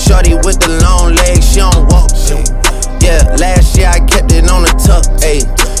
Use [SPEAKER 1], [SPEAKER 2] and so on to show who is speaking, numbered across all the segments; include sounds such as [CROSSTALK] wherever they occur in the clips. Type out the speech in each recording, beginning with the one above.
[SPEAKER 1] Shorty with the long legs, she don't walk. Yeah, last year I kept it on the tuck. Ayy,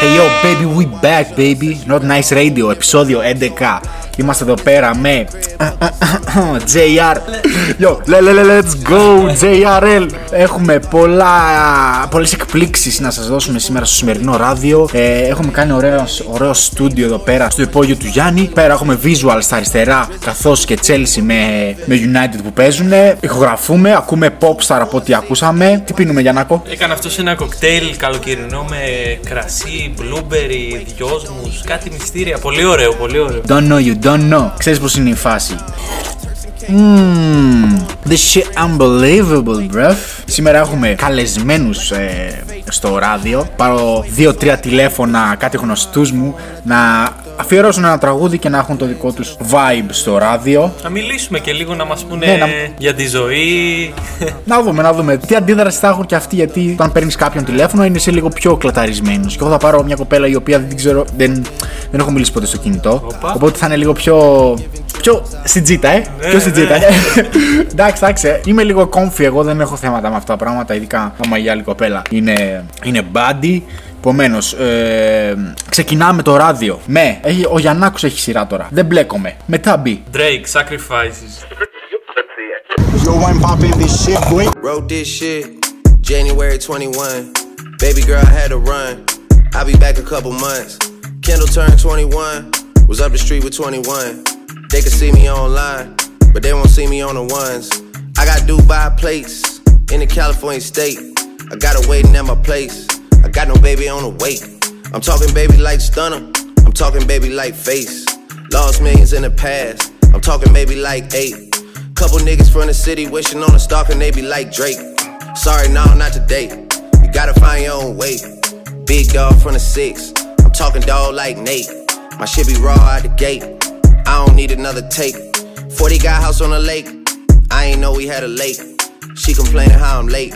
[SPEAKER 2] Hey yo baby we back baby. Not Nice Radio επεισόδιο 11 Είμαστε εδώ πέρα με [LAUGHS] JR Yo, le, le, le, let's go JRL Έχουμε πολλά, πολλές εκπλήξεις να σας δώσουμε σήμερα στο σημερινό ράδιο. Ε, Έχουμε κάνει ωραίος, ωραίο στούντιο εδώ πέρα στο υπόγειο του Γιάννη. Πέρα έχουμε visual στα αριστερά καθώς και Chelsea με, με United που παίζουν Ηχογραφούμε, ακούμε popstar από ό,τι ακούσαμε. Τι πίνουμε Γιαννάκο
[SPEAKER 3] Έκανα αυτός σε ένα κοκτέιλ καλοκαιρινό με κρασί, blueberry, δυόσμους, κάτι μυστήρια. Πολύ ωραίο, πολύ ωραίο.
[SPEAKER 2] Don't know you don't know. Ξέρεις πως είναι η φάση; Mmm, this shit unbelievable, bruv. Σήμερα έχουμε καλεσμένους ε, στο ράδιο. Πάρω δύο-τρία τηλέφωνα κάτι γνωστούς μου να αφιερώσουν ένα τραγούδι και να έχουν το δικό τους vibe στο ράδιο.
[SPEAKER 3] Να μιλήσουμε και λίγο να μας πούνε
[SPEAKER 2] Ναι, να-
[SPEAKER 3] για τη ζωή.
[SPEAKER 2] Να δούμε, να δούμε τι αντίδραση θα έχουν και αυτοί. Γιατί όταν παίρνεις κάποιον τηλέφωνο είναι σε λίγο πιο κλαταρισμένος. Και εγώ θα πάρω μια κοπέλα η οποία δεν την ξέρω, δεν, δεν έχω μιλήσει ποτέ στο κινητό.
[SPEAKER 3] Οπα.
[SPEAKER 2] Οπότε θα είναι λίγο πιο. Πιο στην τζίτα, ε.
[SPEAKER 3] Ναι,
[SPEAKER 2] πιο στην
[SPEAKER 3] ναι.
[SPEAKER 2] τζίτα. ε. [LAUGHS] εντάξει, εντάξει. ε. Είμαι λίγο comfy. Εγώ δεν έχω θέματα με αυτά τα πράγματα. Ειδικά άμα η άλλη κοπέλα είναι, είναι buddy. Επομένως, ε, ξεκινάμε το ράδιο με. Έχει, ο Γιαννάκος έχει σειρά τώρα. Δεν μπλέκομαι. Μετά μπει.
[SPEAKER 3] Drake, sacrifices.
[SPEAKER 4] Yo, I'm popping this shit, boy.
[SPEAKER 1] Wrote this shit January 21. Baby girl, I had to run. I'll be back a couple months. Kendall turned 21. Was up the street with 21. They can see me online, but they won't see me on the ones. I got Dubai plates in the California state. I got her waiting at my place. I got no baby on the wait. I'm talking baby like stunner. I'm talking baby like face. Lost millions in the past. I'm talking baby like eight. Couple niggas from the city wishing on a stalk and they be like Drake. Sorry, no, not today. You gotta find your own way. Big dog from the six. I'm talking dog like Nate. My shit be raw out the gate. I don't need another take. 40 got house on the lake. I ain't know we had a lake. She complaining how I'm late.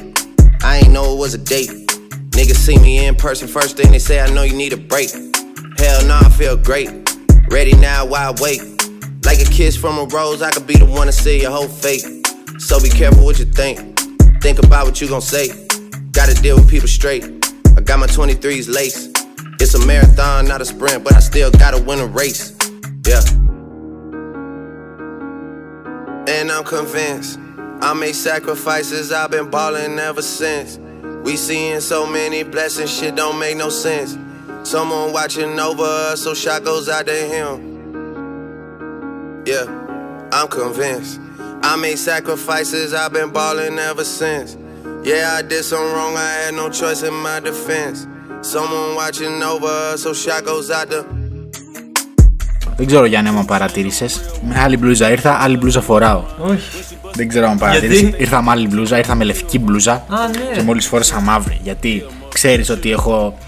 [SPEAKER 1] I ain't know it was a date. Niggas see me in person first thing they say I know you need a break. Hell no, I feel great. Ready now, why wait? Like a kiss from a rose, I could be the one to see your whole fate. So be careful what you think. Think about what you gon' say. Gotta deal with people straight. I got my 23s lace. It's a marathon, not a sprint, but I still gotta win a race. Yeah. And I'm convinced I made sacrifices, I've been ballin' ever since. We seeing so many blessings, shit don't make no sense. Someone watching over us, so shot goes out to him. Yeah, I'm convinced. I made sacrifices, I've been balling ever since. Yeah, I did some wrong, I had no choice in my defense. Someone watching over us, so shot goes out the.
[SPEAKER 2] Δεν ξέρω Γιάννη άμα παρατήρησες. Με άλλη μπλούζα ήρθα, άλλη μπλούζα φοράω.
[SPEAKER 3] Όχι.
[SPEAKER 2] Δεν ξέρω αν παρατήρησες.
[SPEAKER 3] Γιατί;
[SPEAKER 2] Ήρθα με άλλη μπλούζα, ήρθα με λευκή μπλούζα.
[SPEAKER 3] Α, ναι.
[SPEAKER 2] Και μόλις φόρεσα μαύρη. Γιατί ξέρεις ότι έχω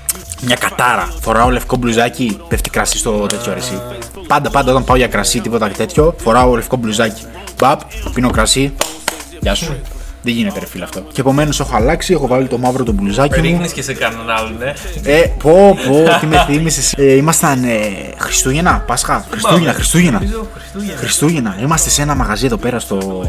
[SPEAKER 2] μια κατάρα. Φοράω λευκό μπλουζάκι, πέφτει κρασί στο τέτοιο αρεσί. Πάντα, πάντα όταν πάω για κρασί, τίποτα τέτοιο, φοράω λευκό μπλουζάκι. Μπαπ, πίνω κρασί. Γεια σου. Δεν γίνεται ρε φίλε αυτό. Και επομένως έχω αλλάξει, έχω βάλει το μαύρο το μπλουζάκι μου.
[SPEAKER 3] Ρίχνεις και σε κανέναν άλλον, ναι.
[SPEAKER 2] Ε, πω, πω, τι με θύμισες. Ε, ήμασταν ε, Χριστούγεννα, Πάσχα. Χριστούγεννα, Χριστούγεννα.
[SPEAKER 3] Νομίζω Χριστούγεννα.
[SPEAKER 2] Χριστούγεννα. Είμαστε σε ένα μαγαζί εδώ πέρα στο.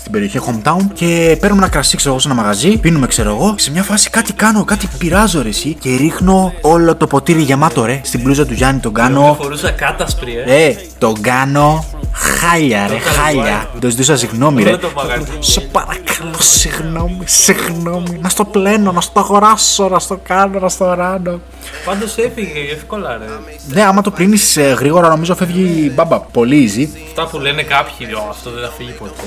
[SPEAKER 2] Στην περιοχή Hometown και παίρνουμε ένα κρασί, ξέρω εγώ, σε ένα μαγαζί. Πίνουμε, ξέρω εγώ. Σε μια φάση κάτι κάνω, κάτι πειράζω ρε εσύ. Και ρίχνω όλο το ποτήρι γεμάτο ρε. Στην μπλούζα του Γιάννη τον
[SPEAKER 3] Δεν
[SPEAKER 2] κάνω.
[SPEAKER 3] φορούσα κάτασπρι, ε.
[SPEAKER 2] Ε, τον κάνω χάλια ρε,
[SPEAKER 3] έκανε
[SPEAKER 2] χάλια.
[SPEAKER 3] wipe.
[SPEAKER 2] Το ζητούσα συγγνώμη ρε.
[SPEAKER 3] Όλο το μαγαζί.
[SPEAKER 2] Σε παρακαλώ, συγγνώμη, συγγνώμη. Να στο πλένω, να στο αγοράσω, να στο κάνω, να στο ράνω.
[SPEAKER 3] Πάντως έφυγε εύκολα, ρε.
[SPEAKER 2] Ναι, άμα το πλύνεις γρήγορα, νομίζω φεύγει μπαμπα. Πολύ easy.
[SPEAKER 3] Αυτά που λένε κάποιοι, «Ω, αυτό δεν θα φύγει ποτέ.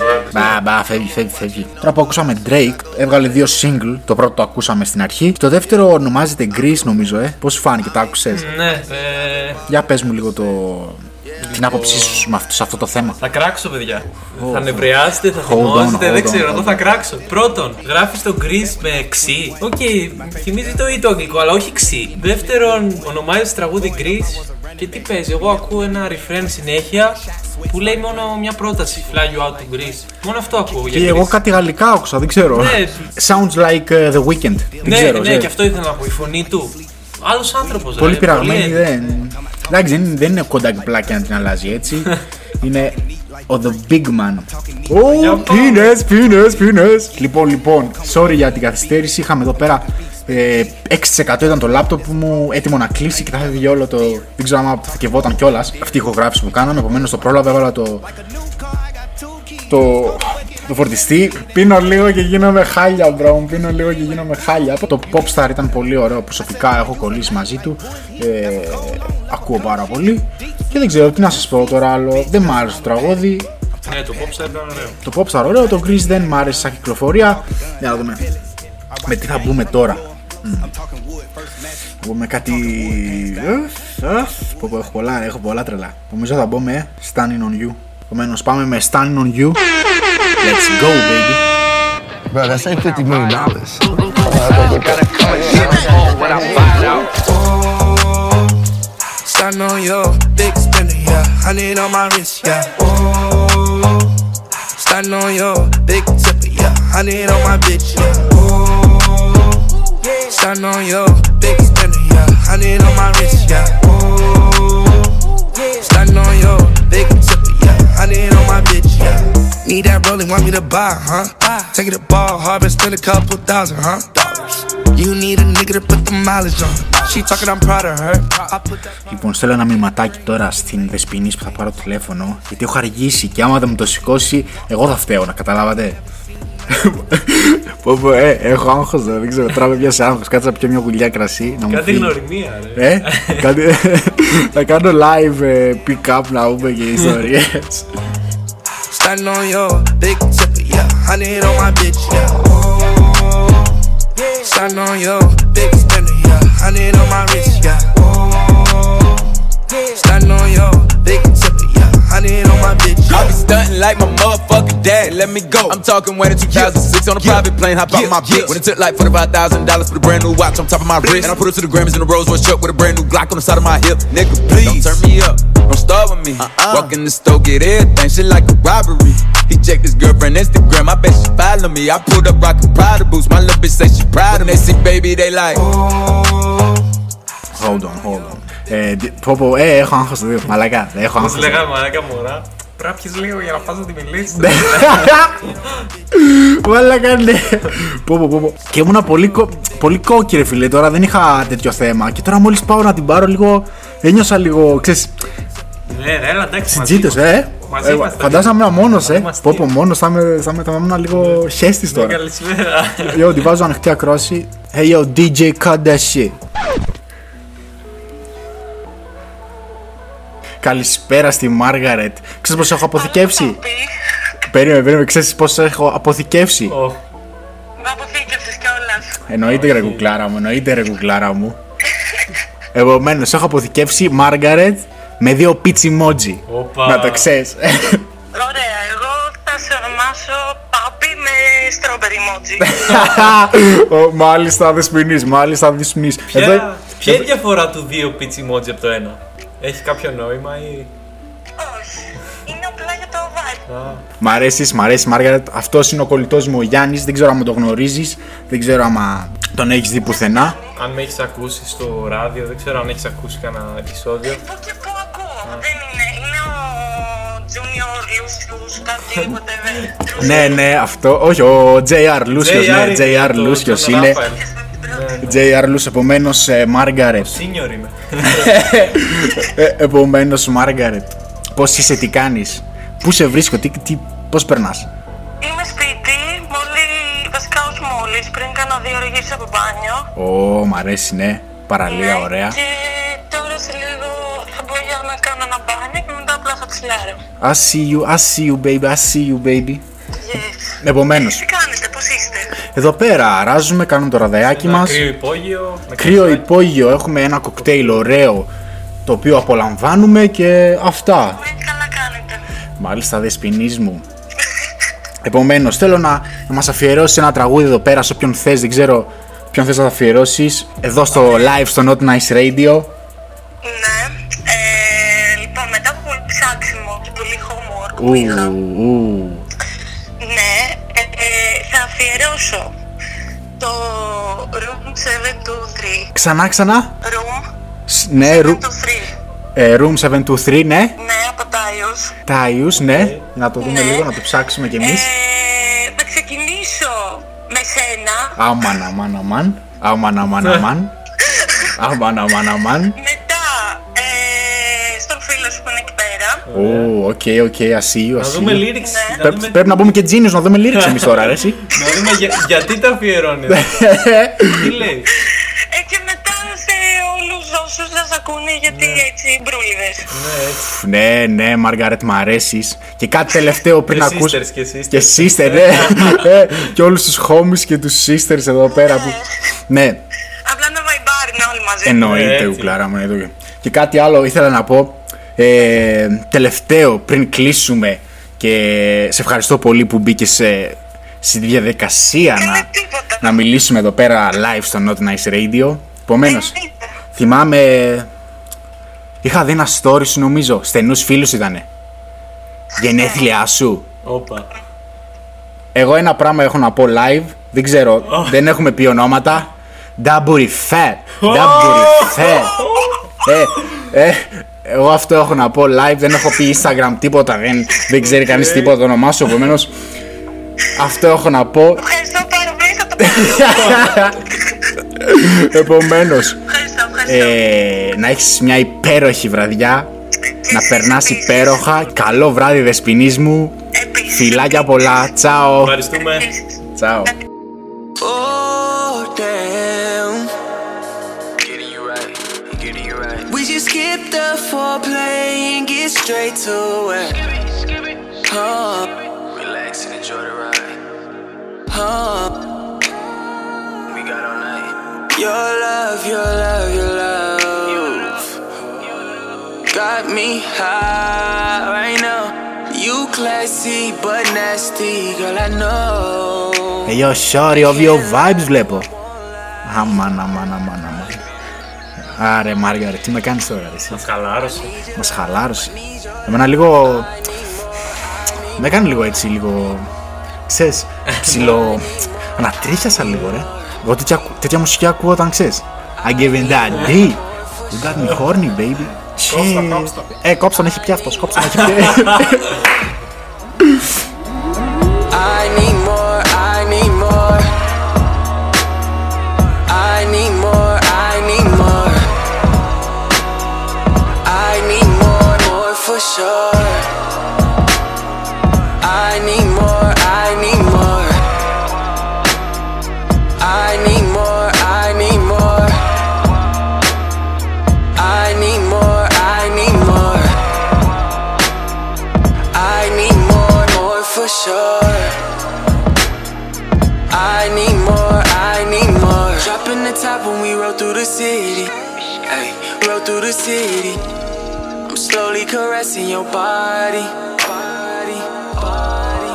[SPEAKER 2] Μπα, μπα, φεύγει, φεύγει, φεύγει. Τώρα που ακούσαμε Drake, έβγαλε δύο single. Το πρώτο το ακούσαμε στην αρχή. Το δεύτερο ονομάζεται Grease, νομίζω, ε. Πώς φάνηκε, το άκουσες;
[SPEAKER 3] Ναι, ε,
[SPEAKER 2] Για πες μου λίγο το. την άποψή σου με αυτό- σε αυτό το θέμα.
[SPEAKER 3] θα κράξω, παιδιά. Θα νευριάσετε, θα
[SPEAKER 2] Hold on,
[SPEAKER 3] θυμόσαστε,
[SPEAKER 2] hold
[SPEAKER 3] δεν
[SPEAKER 2] on,
[SPEAKER 3] ξέρω,
[SPEAKER 2] hold
[SPEAKER 3] εγώ
[SPEAKER 2] on.
[SPEAKER 3] θα κράξω. Πρώτον, γράφεις το Greece με ξύ. Οκ, θυμίζει το ή το αγγλικό, αλλά όχι ξι. Δεύτερον, ονομάζεις τραγούδι Greece και τι παίζει. Εγώ ακούω ένα ρεφρέν συνέχεια που λέει μόνο μια πρόταση. Fly you out to Greece. Μόνο αυτό ακούω για
[SPEAKER 2] Και εγώ
[SPEAKER 3] Greece.
[SPEAKER 2] κάτι γαλλικά άκουσα, δεν ξέρω.
[SPEAKER 3] Ναι.
[SPEAKER 2] Sounds like uh, The Weeknd. Δεν
[SPEAKER 3] Ναι,
[SPEAKER 2] ξέρω.
[SPEAKER 3] ναι,
[SPEAKER 2] ξέρεις.
[SPEAKER 3] και αυτό ήθελα να πω. Η φωνή του. Άλλος άνθρωπος.
[SPEAKER 2] Πολύ πειραγμένη δεν. Εντάξει, δεν, δεν είναι κοντάκι πλάκια να την αλλάζει έτσι. [LAUGHS] είναι ο The Big Man. Ω, πίνε, πίνε, πίνε. Λοιπόν, λοιπόν, sorry για την καθυστέρηση. Είχαμε εδώ πέρα ε, 6% ήταν το λάπτοπ μου έτοιμο να κλείσει και θα φεύγει όλο το. Δεν ξέρω αν αποθηκευόταν κιόλας αυτή η ηχογράφηση που κάναμε. Επομένως το πρόλαβα, έβαλα το. Το, το φορτιστή. Πίνω λίγο και γίνομαι χάλια, bro. Πίνω λίγο και γίνομαι χάλια. Το Popstar ήταν πολύ ωραίο. Προσωπικά έχω κολλήσει μαζί του. Ε, ακούω πάρα πολύ. Και δεν ξέρω τι να σας πω τώρα άλλο. Δεν μ' άρεσε το τραγούδι.
[SPEAKER 3] Ναι, το pop ήταν ωραίο.
[SPEAKER 2] Το Popstar ωραίο. Το Greece δεν μ' άρεσε σαν κυκλοφορία. Για να δούμε. Με τι θα μπούμε τώρα. Μμ. Θα μπούμε κάτι. Ουφ, ουφ. Πω, πω, έχω πολλά, έχω πολλά τρελά. Νομίζω θα μπω με Standing on You. Επομένω πάμε με Standing on You. Let's go, baby.
[SPEAKER 5] Bro, that's ain't fifty million dollars.
[SPEAKER 1] Starting on your big spender, yeah. Honey on my wrist, yeah. Oh, starting on your big tipper, yeah. Honey on my bitch, yeah. Oh, starting on your big spender, yeah. Honey on my wrist, yeah. Oh, starting on your big tipper, yeah. Honey on my bitch, yeah. Need that rolling, want me to buy, huh? Take it to ball, hard, spend a couple thousand, huh? Dollars. You need a nigga to put the mileage on. She talking, I'm proud of her. I put that.
[SPEAKER 2] Λοιπόν, στέλνω ένα μηνυματάκι τώρα στην Δεσποινή που θα πάρω τηλέφωνο. Γιατί έχω αργήσει και άμα δεν μου το σηκώσει, εγώ θα φταίω, να καταλάβατε. Πω πω, ε, έχω άγχος, δεν ξέρω, τώρα με πιάσει άγχος. Κάτσε να πιω μια γουλιά κρασί, να μου
[SPEAKER 3] Κάτι
[SPEAKER 2] φύγει.
[SPEAKER 3] γνωριμία, ρε.
[SPEAKER 2] Ε, κάτι, θα κάνω live ε, pick-up να πούμε και ιστορίες.
[SPEAKER 1] Standing on your big tipper, yeah. Honey on my bitch, yeah. Oh, standing on your big spender, yeah. Honey on my wrist, yeah. Oh, standing on your big tipper, yeah. Honey on my bitch,
[SPEAKER 6] I be stunting like my motherfucking dad. Let me go. I'm talking when in 2006 on a private plane. Hop out my bitch. When it took like $45,000 for the brand new watch on top of my wrist. And I put it to the Grammys in a Rolls Royce truck with a brand new Glock on the side of my hip. Nigga, please. Don't turn me up. Don't start with me. Uh-uh. Walk in the store, get everything. Shit like a robbery. He checked his girlfriend Instagram. I bet she follow me. I pulled up rockin' Prada boots. My little bitch say she proud of me. They see baby, they like. Oh.
[SPEAKER 2] Hold on, hold on. Ε, δι- πω πω, ε, έχω άγχος το δύο, μαλακά, έχω
[SPEAKER 3] Όπω
[SPEAKER 2] άγχος.
[SPEAKER 3] λέγαμε μαλάκα μωρά. Πρέπει να πιεις λίγο για να πας να τη μιλήσεις.
[SPEAKER 2] Μαλάκα ναι. Πω πω πω πω. Και ήμουνα πολύ, κο... πολύ κόκκι ρε φίλε, τώρα δεν είχα τέτοιο θέμα. Και τώρα μόλις πάω να την πάρω λίγο, ένιωσα λίγο, ξέρεις,
[SPEAKER 3] Ναι, ναι, έλα εντάξει. μαζί
[SPEAKER 2] τζίτες,
[SPEAKER 3] μας.
[SPEAKER 2] ε.
[SPEAKER 3] Μαζί
[SPEAKER 2] Ε,
[SPEAKER 3] είμαστε.
[SPEAKER 2] Φαντάζομαι ήμουν μόνος, ε.
[SPEAKER 3] Είμαστε.
[SPEAKER 2] Πω πω μόνος, θα είμαι, θα είμαι, θα ήμουν λίγο χέστης
[SPEAKER 3] Ναι,
[SPEAKER 2] τώρα.
[SPEAKER 3] Καλησπέρα.
[SPEAKER 2] Yo, τη βάζω ανοιχτή ακρόαση. Hey yo, DJ cut Καλησπέρα στη Μάργαρετ. Ξέρεις πως έχω αποθηκεύσει;
[SPEAKER 7] Παπί,
[SPEAKER 2] Περίμενε, περίμενε, ξέρεις πως έχω αποθηκεύσει;
[SPEAKER 3] Ω,
[SPEAKER 7] με αποθήκευσες κιόλας.
[SPEAKER 2] Εννοείται ρε κουκλάρα μου, εννοείται ρε κουκλάρα μου. Επομένω, έχω αποθηκεύσει Μάργαρετ με δύο πίτσι emoji.
[SPEAKER 3] Όπα.
[SPEAKER 2] Να το ξέρεις.
[SPEAKER 7] Ωραία, εγώ θα σε ονομάσω Πάπι με strawberry emoji. [LAUGHS]
[SPEAKER 2] Ω, μάλιστα δεσποινής, μάλιστα δεσποινής. Εδώ,
[SPEAKER 3] ποια, ποια είναι η διαφορά του δύο pitch emoji από το ένα; Έχει κάποιο νόημα ή.
[SPEAKER 7] Όχι, είναι απλά για το vibe.
[SPEAKER 2] Μ' αρέσει, μ' αρέσει, Μάργαρετ. Αυτός είναι ο κολλητός μου ο Γιάννης. Δεν ξέρω αν το γνωρίζεις. Δεν ξέρω αν τον έχεις δει πουθενά.
[SPEAKER 3] Αν με έχεις ακούσει στο ράδιο, δεν ξέρω αν έχεις ακούσει κανένα επεισόδιο.
[SPEAKER 7] Πού και πού ακούω, δεν είναι. Είναι ο Junior Lucius, κάτι whatever.
[SPEAKER 2] Ναι, ναι, αυτό. Όχι, ο JR Λούσιος. Ναι,
[SPEAKER 3] είναι
[SPEAKER 2] JR
[SPEAKER 3] το-
[SPEAKER 2] Λούσιος
[SPEAKER 3] τον
[SPEAKER 2] είναι.
[SPEAKER 3] Ράφαελ.
[SPEAKER 2] JR Λούσιο, επομένως Μάργαρετ.
[SPEAKER 3] Senior είμαι.
[SPEAKER 2] Επομένως Μάργαρετ. Πώς είσαι, τι κάνεις; Πού σε βρίσκω, τι, τι, πώς περνάς;
[SPEAKER 7] Είμαι σπίτι, μόλι, βασικά όχι μόλις, πριν κάνα δύο ώρε γύρισα από μπάνιο.
[SPEAKER 2] Ω, μ' αρέσει, ναι. Παραλία, ωραία.
[SPEAKER 7] Και τώρα σε λίγο θα μπω για να κάνω ένα μπάνιο και μετά απλά θα τσιλάρω.
[SPEAKER 2] I see you, I see you, baby, I see you, baby.
[SPEAKER 7] Yes.
[SPEAKER 2] Επομένως,
[SPEAKER 7] Τι κάνετε, πώς είστε;
[SPEAKER 2] εδώ πέρα αράζουμε, κάνουμε το ραδεάκι
[SPEAKER 3] Ένα
[SPEAKER 2] μας.
[SPEAKER 3] κρύο υπόγειο. με
[SPEAKER 2] Κρύο
[SPEAKER 3] καφέ.
[SPEAKER 2] υπόγειο, έχουμε ένα κοκτέιλ ωραίο το οποίο απολαμβάνουμε και αυτά.
[SPEAKER 7] Ναι, καλά κάνετε.
[SPEAKER 2] Μάλιστα, δεσποινής μου. Επομένως, θέλω να, να μας αφιερώσεις ένα τραγούδι εδώ πέρα σε όποιον θες, δεν ξέρω ποιον θες να αφιερώσεις. Εδώ στο live στο Not Nice Radio.
[SPEAKER 7] Ναι. Ε, λοιπόν, μετά από πολύ ψάξιμο και πολύ homework που
[SPEAKER 2] Ου,
[SPEAKER 7] είχα,
[SPEAKER 2] ου.
[SPEAKER 7] ναι, το Room 723.
[SPEAKER 2] Ξανά, ξανά.
[SPEAKER 7] Room
[SPEAKER 2] Σ- Ναι, ρου,
[SPEAKER 7] 723.
[SPEAKER 2] ε, Room 723, ναι.
[SPEAKER 7] Ναι, από Τάιος.
[SPEAKER 2] Τάιους, ναι. Να το δούμε
[SPEAKER 7] Ναι.
[SPEAKER 2] λίγο, να το ψάξουμε κι εμείς.
[SPEAKER 7] Ε, θα ξεκινήσω με σένα.
[SPEAKER 2] Αμάν, αμάν, αμάν. Αμάν, αμάν, αμάν. Αμάν, αμάν, αμάν. Οκ, οκ, ασίου,
[SPEAKER 3] Να δούμε
[SPEAKER 2] ασίου.
[SPEAKER 3] lyrics.
[SPEAKER 7] Ναι.
[SPEAKER 3] Να δούμε,
[SPEAKER 2] Πρέπει να μπούμε και Genius να δούμε lyrics [LAUGHS] εμείς τώρα, ρε, εσύ.
[SPEAKER 3] να δούμε για- γιατί τα αφιερώνεις. Τι [LAUGHS] λέει;
[SPEAKER 7] Ε, και μετά σε όλους όσους σας ακούνε γιατί έτσι μπρούλιδες.
[SPEAKER 3] Ναι, έτσι.
[SPEAKER 2] Ναι, ναι, Μαργαρέτ, μ' αρέσεις. Και κάτι τελευταίο πριν
[SPEAKER 3] Και
[SPEAKER 2] ακούς.
[SPEAKER 3] sisters, και sisters.
[SPEAKER 2] Και sister, ναι. [LAUGHS] Ε, και όλους τους homies και τους sisters εδώ πέρα που. Ναι,
[SPEAKER 7] Απλά να βαϊμπάρουν όλοι μαζί.
[SPEAKER 2] εννοείται,
[SPEAKER 3] έτσι.
[SPEAKER 2] κουκλάρα μου. εννοείται. Και κάτι άλλο ήθελα να πω. Ε, τελευταίο, πριν κλείσουμε και σε ευχαριστώ πολύ που μπήκες σε, στη διαδικασία
[SPEAKER 7] Είναι
[SPEAKER 2] να,
[SPEAKER 7] τίποτα.
[SPEAKER 2] να μιλήσουμε εδώ πέρα live στο Not Nice Radio. Επομένως,
[SPEAKER 7] Εννοείται.
[SPEAKER 2] θυμάμαι. Είχα δει ένα story σου νομίζω. Στενούς φίλους ήτανε. Γενέθλιά σου.
[SPEAKER 3] Όπα.
[SPEAKER 2] Εγώ ένα πράγμα έχω να πω live. Δεν ξέρω, δεν έχουμε πει ονόματα. Double fat. Double fat. Ε, ε, εγώ αυτό έχω να πω live. Δεν έχω πει Instagram τίποτα. Δεν, δεν ξέρει κανείς τίποτα το όνομά σου. Επομένως, αυτό έχω να πω.
[SPEAKER 7] Ευχαριστώ πάρα πολύ, θα το πάρω. [LAUGHS]
[SPEAKER 2] Επομένως,
[SPEAKER 7] Ευχαριστώ, ευχαριστώ.
[SPEAKER 2] ε, να έχεις μια υπέροχη βραδιά. Να περνάς
[SPEAKER 7] επίσης.
[SPEAKER 2] υπέροχα. Καλό βράδυ, δεσποινής μου.
[SPEAKER 7] Επίσης,
[SPEAKER 2] Φιλάκια πολλά. Τσάω.
[SPEAKER 3] Ευχαριστούμε.
[SPEAKER 7] επίσης.
[SPEAKER 2] Τσάω.
[SPEAKER 1] skip the foreplay and get straight to it. Huh,
[SPEAKER 8] Relax and enjoy the ride.
[SPEAKER 1] huh.
[SPEAKER 8] We got all night.
[SPEAKER 1] Your love, your love, your love. Got me high right now. You classy but nasty, girl, I know.
[SPEAKER 2] Ε, yo, sorry, OVO vibes βλέπω. Αμάν, αμάν, αμάν, αμάν. Άρε, Μάργαρε, τι με κάνεις τώρα, ρε, εσύ;
[SPEAKER 3] Μας χαλάρωσε.
[SPEAKER 2] Μας χαλάρωσε. Εμένα λίγο... Με έκανε λίγο έτσι, λίγο... Ξέρεις, ψηλό... [LAUGHS] Ανατρίχιασα λίγο, ρε. Εγώ τέτοια, τέτοια μουσική ακούω όταν ξέρεις. I give it that D. You got me horny, baby. Shit. Ε, κόψ' τον έχει πια αυτός, κόψ' τον έχει πια. [LAUGHS] sure.
[SPEAKER 1] I need more, I need more. I need more, I need more. I need more, I need more. I need more, more for sure. I need more, I need more. Dropping the top when we roll through
[SPEAKER 9] the city. Ay, roll through the city. Slowly caressing your body. Body, body,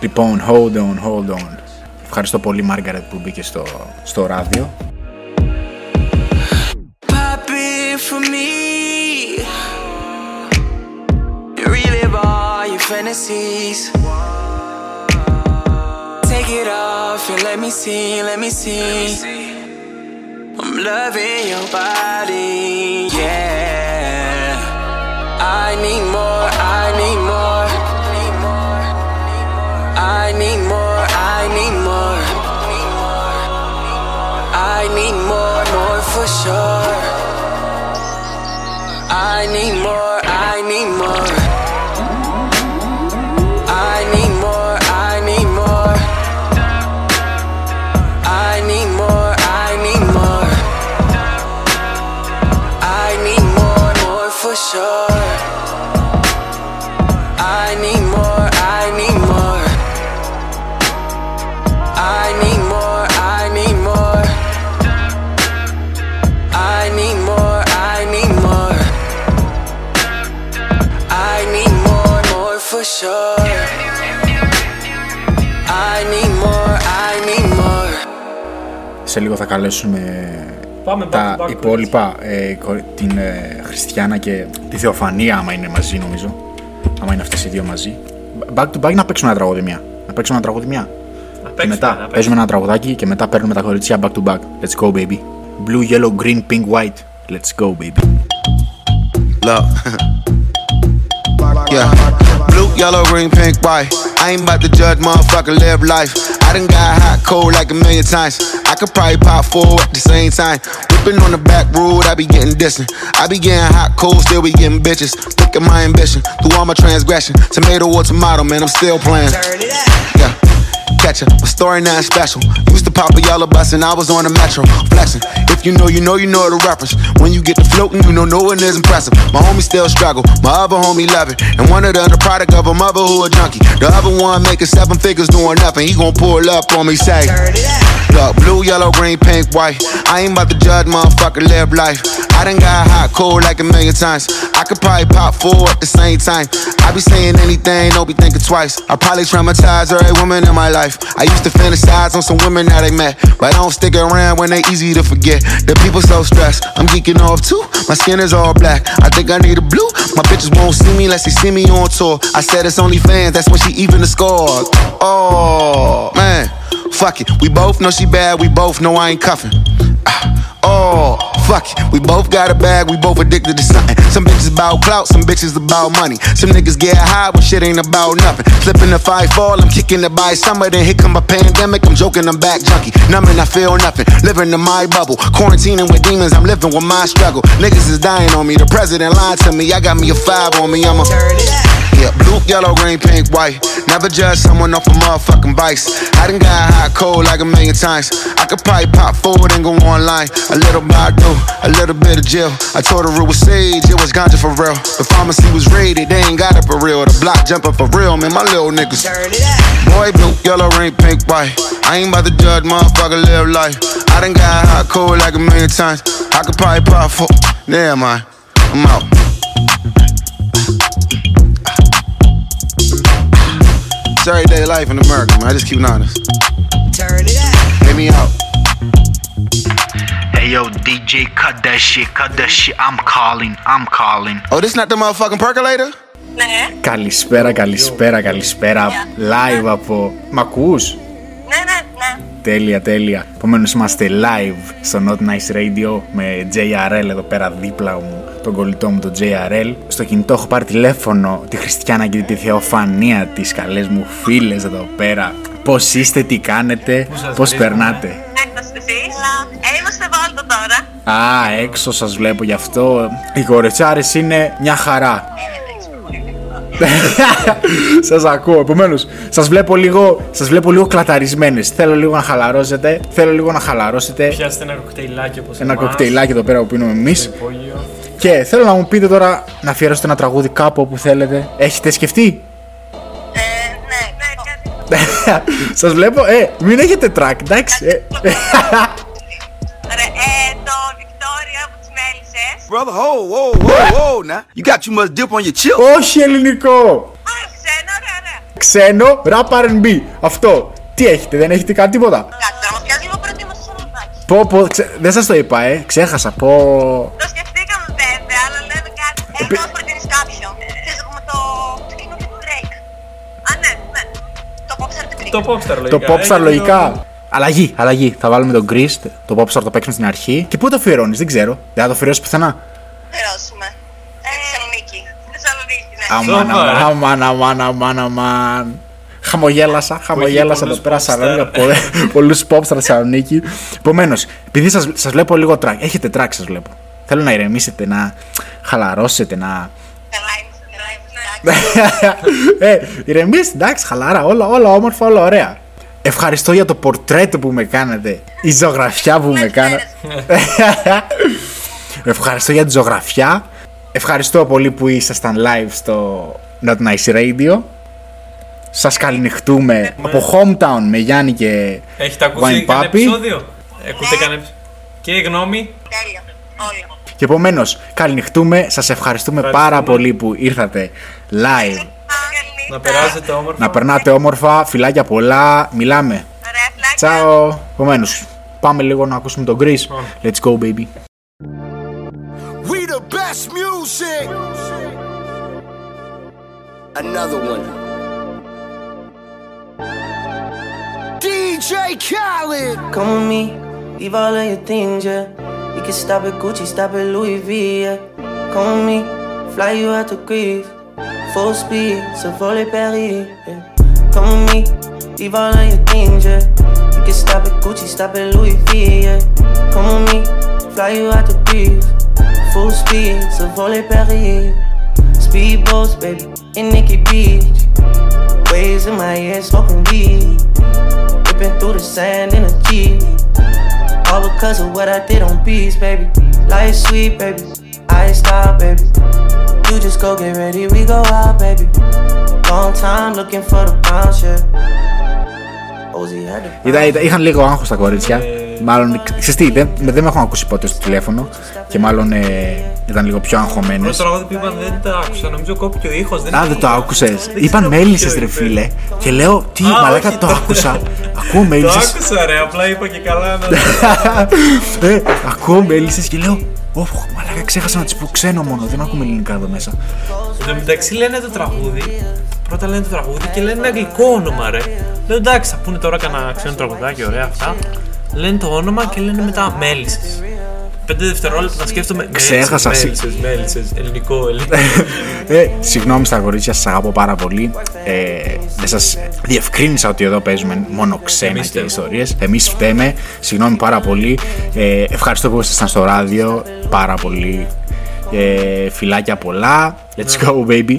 [SPEAKER 2] Λοιπόν, hold on, hold on. Ευχαριστώ πολύ Μάργαρετ που μπήκε στο, στο ράδιο.
[SPEAKER 9] Pop it for me. Relive all your fantasies. Take it off and let me see, let me see. I'm loving your body, yeah. I need more, I need more. I need more, I need more. I need more, more for sure. I need more,
[SPEAKER 2] Σε λίγο θα καλέσουμε
[SPEAKER 3] Πάμε back
[SPEAKER 2] τα
[SPEAKER 3] to back,
[SPEAKER 2] υπόλοιπα, ε, κο- την ε, Χριστιανά και τη Θεοφανία, άμα είναι μαζί νομίζω. Άμα είναι αυτές οι δύο μαζί. Back to back να παίξουμε ένα τραγούδι μια. Να παίξουμε ένα τραγούδι μια.
[SPEAKER 3] Να
[SPEAKER 2] Και
[SPEAKER 3] παίξουμε,
[SPEAKER 2] μετά
[SPEAKER 3] να παίξουμε.
[SPEAKER 2] παίζουμε ένα τραγουδάκι και μετά παίρνουμε τα κοριτσιά back to back. Let's go baby. Blue, yellow, green, pink, white. Let's go baby.
[SPEAKER 10] Look. [LAUGHS] yeah. Blue, yellow, green, pink, white. I ain't about to judge, motherfucker, live life. I done got hot, cold like a million times. I could probably pop four at the same time. Whipping on the back road, I be getting distant. I be getting hot, cold, still be getting bitches. At my ambition, through all my transgression. Tomato or tomato, man, I'm still playing. Yeah. Catch ya, my story not special. Used to pop a yellow bus and I was on the metro, flexing. If you know, you know, you know the reference. When you get to floating, you know no one is impressive. My homie still struggle, my other homie love it. And one of them the product of a mother who a junkie. The other one making seven figures doing nothing. He gon' pull up on me, say, Look, blue, yellow, green, pink, white. I ain't about to judge, motherfucker, live life. I done got hot, cold like a million times. I could probably pop four at the same time. I be saying anything, don't be thinking twice. I probably traumatize every woman in my life. I used to fantasize on some women that I met, but I don't stick around when they easy to forget. The people so stressed, I'm geeking off too. My skin is all black. I think I need a blue. My bitches won't see me unless they see me on tour. I said it's only fans, that's when she even the score. Oh man, fuck it. We both know she bad. We both know I ain't cuffing. Ah, Oh, fuck it. We both got a bag, we both addicted to something. Some bitches about clout, some bitches about money. Some niggas get high when shit ain't about nothing. Slipping the I fall, I'm kicking it by summer. Then here come a pandemic, I'm joking, I'm back junkie. Numbing, I feel nothing. Living in my bubble. Quarantining with demons, I'm living with my struggle. Niggas is dying on me, the president lied to me. I got me a five on me, I'm a. Yeah, blue, yellow, green, pink, white. Never judge someone off a motherfucking vice. I done got hot, cold like a million times. I could probably pop forward and go online. A little Badu, a little bit of Jill. I told her it was sage, it was ganja for real. The pharmacy was raided, they ain't got it for real. The block jumping for real, man, my little niggas. Boy, blue, yellow, green, pink, white. I ain't about to judge, motherfucker, live life. I done got hot, cold like a million times. I could probably pop for. Damn, man. I'm out. It's everyday life in America, man. I just keep it honest. Hit me out.
[SPEAKER 2] Hey yo, DJ, cut that shit, cut that shit. I'm calling, I'm calling.
[SPEAKER 10] Oh, this not the motherfucking percolator?
[SPEAKER 7] Ναι,
[SPEAKER 2] Καλησπέρα, καλησπέρα, καλησπέρα. Live από. Μ' ακούς?
[SPEAKER 7] ναι, ναι, ναι.
[SPEAKER 2] Τέλεια, τέλεια. Επομένω είμαστε live στο Not Nice Radio με JRL εδώ πέρα δίπλα μου, τον κολλητό μου τον JRL. Στο κινητό έχω πάρει τηλέφωνο τη Χριστιανά και τη Θεοφανία, τις καλές μου φίλες εδώ πέρα. Πώς είστε, τι κάνετε,
[SPEAKER 3] Πού σας
[SPEAKER 2] πώς
[SPEAKER 3] βρίσκουμε;
[SPEAKER 2] περνάτε;
[SPEAKER 7] Έκταση εσείς. Ε, είμαστε βάλτο τώρα.
[SPEAKER 2] Α, έξω σας βλέπω γι' αυτό. Οι κορετσάρες είναι μια χαρά. [LAUGHS] σας ακούω. Επομένως, σας βλέπω λίγο, σας βλέπω λίγο κλαταρισμένες. Θέλω λίγο να χαλαρώσετε. Θέλω λίγο να χαλαρώσετε.
[SPEAKER 3] Πιάστε ένα κοκτέιλάκι όπως
[SPEAKER 2] Ένα
[SPEAKER 3] εμάς,
[SPEAKER 2] κοκτέιλάκι εδώ πέρα που πίνουμε εμείς.
[SPEAKER 3] Στο υπόγειο.
[SPEAKER 2] Και θέλω να μου πείτε τώρα να αφιερώσετε ένα τραγούδι κάπου όπου θέλετε. Έχετε σκεφτεί;
[SPEAKER 7] Ε, ναι, ναι, [LAUGHS] κάτι.
[SPEAKER 2] σας βλέπω. Ε, μην έχετε track, εντάξει. Ε,
[SPEAKER 7] Ρε,
[SPEAKER 6] Brother, whoa, whoa, whoa, whoa, now. You got too much dip on your chip.
[SPEAKER 2] Όχι ελληνικό!
[SPEAKER 7] Α, ξένα, ωραία, ωραία.
[SPEAKER 2] Ξένο, rap R&B. Αυτό. Τι έχετε, δεν έχετε κάτι τίποτα;
[SPEAKER 7] Κάτσε, τώρα μου πιάζει λίγο προετοίμαση στο λαδάκι.
[SPEAKER 2] Πω, πω, ξε... δεν σας το είπα, ε. Ξέχασα, πω.
[SPEAKER 7] Το σκεφτήκαμε βέβαια, αλλά λέμε κάτι. Έχω να προτείνεις κάποιον. Θες να πούμε το... το καινούργιο του Drake. Α, ναι, ναι. Το Popstar του Drake.
[SPEAKER 3] Το Popstar
[SPEAKER 2] Το
[SPEAKER 3] λογικά.
[SPEAKER 2] Popstar
[SPEAKER 3] ε,
[SPEAKER 2] λογικά. Αλλαγή, αλλαγή. Θα βάλουμε τον Chris, το Popstar το παίξουμε στην αρχή. Και πού το αφιερώνεις, δεν ξέρω. Δεν θα το αφιερώσεις πουθενά.
[SPEAKER 7] Θερώσουμε. Ε, Θεσσαλονίκη. Θεσσαλονίκη, ναι.
[SPEAKER 2] Αμάν,
[SPEAKER 3] Σοβαρά.
[SPEAKER 2] αμάν, αμάν, αμάν, αμάν. Χαμογέλασα, χαμογέλασα εδώ
[SPEAKER 3] πολλούς
[SPEAKER 2] πέρα.
[SPEAKER 3] popstar.
[SPEAKER 2] Σαρέλα, [LAUGHS] πολλούς pop στα Θεσσαλονίκη. Επομένως, επειδή σας σας βλέπω λίγο track, έχετε track, σας βλέπω. Θέλω να ηρεμήσετε, να χαλαρώσετε, να.
[SPEAKER 7] Καλά είμαι, καλά είμαι.
[SPEAKER 2] ε, ηρεμήστε, εντάξει, χαλαρά, όλα, όλα όμορφα, όλα ωραία. Ευχαριστώ για το πορτρέτο που με κάνετε. Η ζωγραφιά που με κάνετε. Ευχαριστώ για τη ζωγραφιά. Ευχαριστώ πολύ που ήσασταν live στο Not Nice Radio. Σας καληνυχτούμε από Hometown με Γιάννη και
[SPEAKER 3] Έχετε ακούσει
[SPEAKER 2] Wine
[SPEAKER 3] κανένα
[SPEAKER 2] Papi.
[SPEAKER 3] επεισόδιο; Ακούτε κανένα επεισόδιο; Και η γνώμη;
[SPEAKER 7] Τέλειο. Όλο.
[SPEAKER 2] Και επομένως, καληνυχτούμε. Σας ευχαριστούμε
[SPEAKER 3] Ευχαριστούμε.
[SPEAKER 2] πάρα πολύ που ήρθατε live.
[SPEAKER 3] Να περάσετε όμορφα.
[SPEAKER 2] Να περνάτε όμορφα, φιλάκια πολλά. Μιλάμε.
[SPEAKER 7] Ωραία, φλάκια.
[SPEAKER 2] Τσάω. Επομένως, πάμε λίγο να ακούσουμε τον Chris. Let's go, baby.
[SPEAKER 5] We the best music. Another one. DJ Khaled.
[SPEAKER 1] Come with me, leave all of your things, yeah. Can stop at Gucci, stop at Louis V, yeah. Come with me, fly you out to Greece. Full speed, so volley Paris, yeah. Come with me, leave all of your things, yeah. You can stop at Gucci, stop at Louis V, yeah. Come with me, fly you out to Greece. Full speed, so volley Paris. Speedboats, baby, in Nikki Beach. Waves in my ear, smoking weed. Ripping through the sand in a Jeep. All because of what I did on beats, baby. Life sweet, baby. I stop, baby. You just go get ready, we go out, baby. Long time looking for the bounce, yeah. Ozzy had the
[SPEAKER 2] Είδα, είδα, είχαν λίγο άγχος τα κορίτσια. Μάλλον, ξέρεις τι, δεν, δεν με έχουν ακούσει ποτέ στο τηλέφωνο και μάλλον ε, ήταν λίγο πιο
[SPEAKER 3] Το
[SPEAKER 2] αγχωμένες.
[SPEAKER 3] τραγούδι που είπαν δεν το άκουσα. Νομίζω κόπηκε ο ήχος.
[SPEAKER 2] Α, δεν το άκουσες. Είπαν μέλισσες ρε φίλε. Και λέω, τι,
[SPEAKER 3] Α,
[SPEAKER 2] μαλάκα
[SPEAKER 3] όχι,
[SPEAKER 2] το
[SPEAKER 3] το-
[SPEAKER 2] άκουσα. Ακούω
[SPEAKER 3] Το
[SPEAKER 2] μέλισσες.
[SPEAKER 3] άκουσα ρε, απλά είπα και καλά να...
[SPEAKER 2] ε, ακούω μέλισσες και λέω, Ωχ, μαλάκα ξέχασα να τις πω ξένο μόνο, δεν ακούμε ελληνικά εδώ μέσα.
[SPEAKER 3] Εν τω μεταξύ λένε το τραγούδι. Πρώτα λένε το τραγούδι και λένε ένα αγγλικό όνομα, ρε. Λέω εντάξει, θα πούνε τώρα κανένα ξένο τραγουδάκι, ωραία αυτά. Λένε το όνομα και λένε μετά μέλισσες. Πέντε δευτερόλεπτα να σκέφτομαι.
[SPEAKER 2] Ξέχασα, σι-
[SPEAKER 3] Μέλισσες, μέλισσες. Ελληνικό, ελληνικό.
[SPEAKER 2] Ε, συγγνώμη στα κορίτσια, σας αγαπώ πάρα πολύ. Ε, δεν σας διευκρίνησα ότι εδώ παίζουμε μόνο ξένα
[SPEAKER 3] Εμείς
[SPEAKER 2] και
[SPEAKER 3] φταίμε.
[SPEAKER 2] ιστορίες. Εμείς φταίμε. Συγγνώμη πάρα πολύ. Ε, ευχαριστώ που ήσασταν στο ράδιο. Πάρα πολύ. Ε, φιλάκια πολλά. Let's go, baby.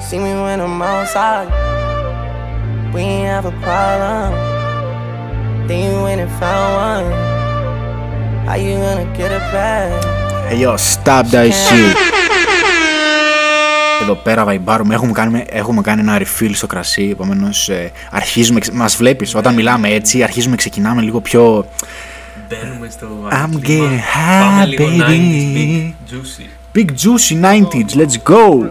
[SPEAKER 1] See me when I'm outside. We ain't have a problem. Then you went and found one. How you gonna get it back?
[SPEAKER 2] Hey yo, stop that shit. Εδώ πέρα βαϊμπάρουμε, έχουμε κάνει, έχουμε κάνει ένα refill στο κρασί, επομένως ε, αρχίζουμε, ξε- μας βλέπεις, όταν μιλάμε έτσι, αρχίζουμε, ξεκινάμε λίγο πιο...
[SPEAKER 3] Μπαίνουμε στο.
[SPEAKER 2] I'm
[SPEAKER 3] κλίμα.
[SPEAKER 2] getting
[SPEAKER 3] Πάμε
[SPEAKER 2] high,
[SPEAKER 3] λίγο
[SPEAKER 2] baby.
[SPEAKER 3] 90s, big juicy.
[SPEAKER 2] Big juicy 90s, let's go!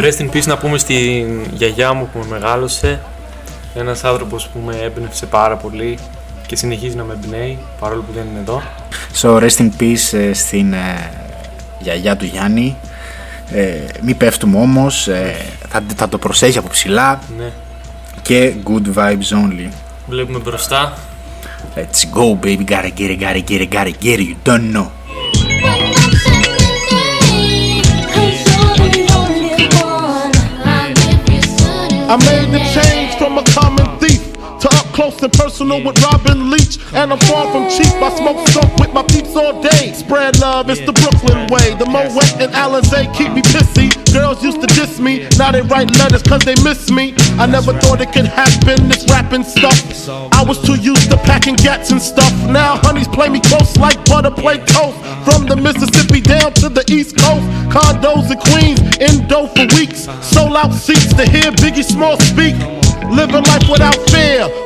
[SPEAKER 3] Rest in peace να πούμε στην γιαγιά μου που με μεγάλωσε. Ένας άνθρωπος που με έμπνευσε πάρα πολύ και συνεχίζει να με εμπνέει παρόλο που δεν είναι εδώ.
[SPEAKER 2] So rest in peace ε, στην ε, γιαγιά του Γιάννη. Ε, μη πέφτουμε όμως, ε, θα, θα το προσέχει από ψηλά
[SPEAKER 3] Ναι.
[SPEAKER 2] και good vibes only.
[SPEAKER 3] Βλέπουμε μπροστά.
[SPEAKER 2] Let's go baby, gotta get it, gotta get it, gotta get it, you don't know.
[SPEAKER 11] I made the close and personal with Robin Leach. And I'm far from cheap. I smoke skunk with my peeps all day. Spread love, it's the Brooklyn way. The Moet and Alizé keep me pissy. Girls used to diss me, now they write letters cause they miss me. I never thought it could happen, this rapping stuff. I was too used to packing gats and stuff. Now honeys play me close like butter play toast. From the Mississippi down to the East Coast. Condos in Queens, in dough for weeks. Sold out seats to hear Biggie Small speak. Living life without fear.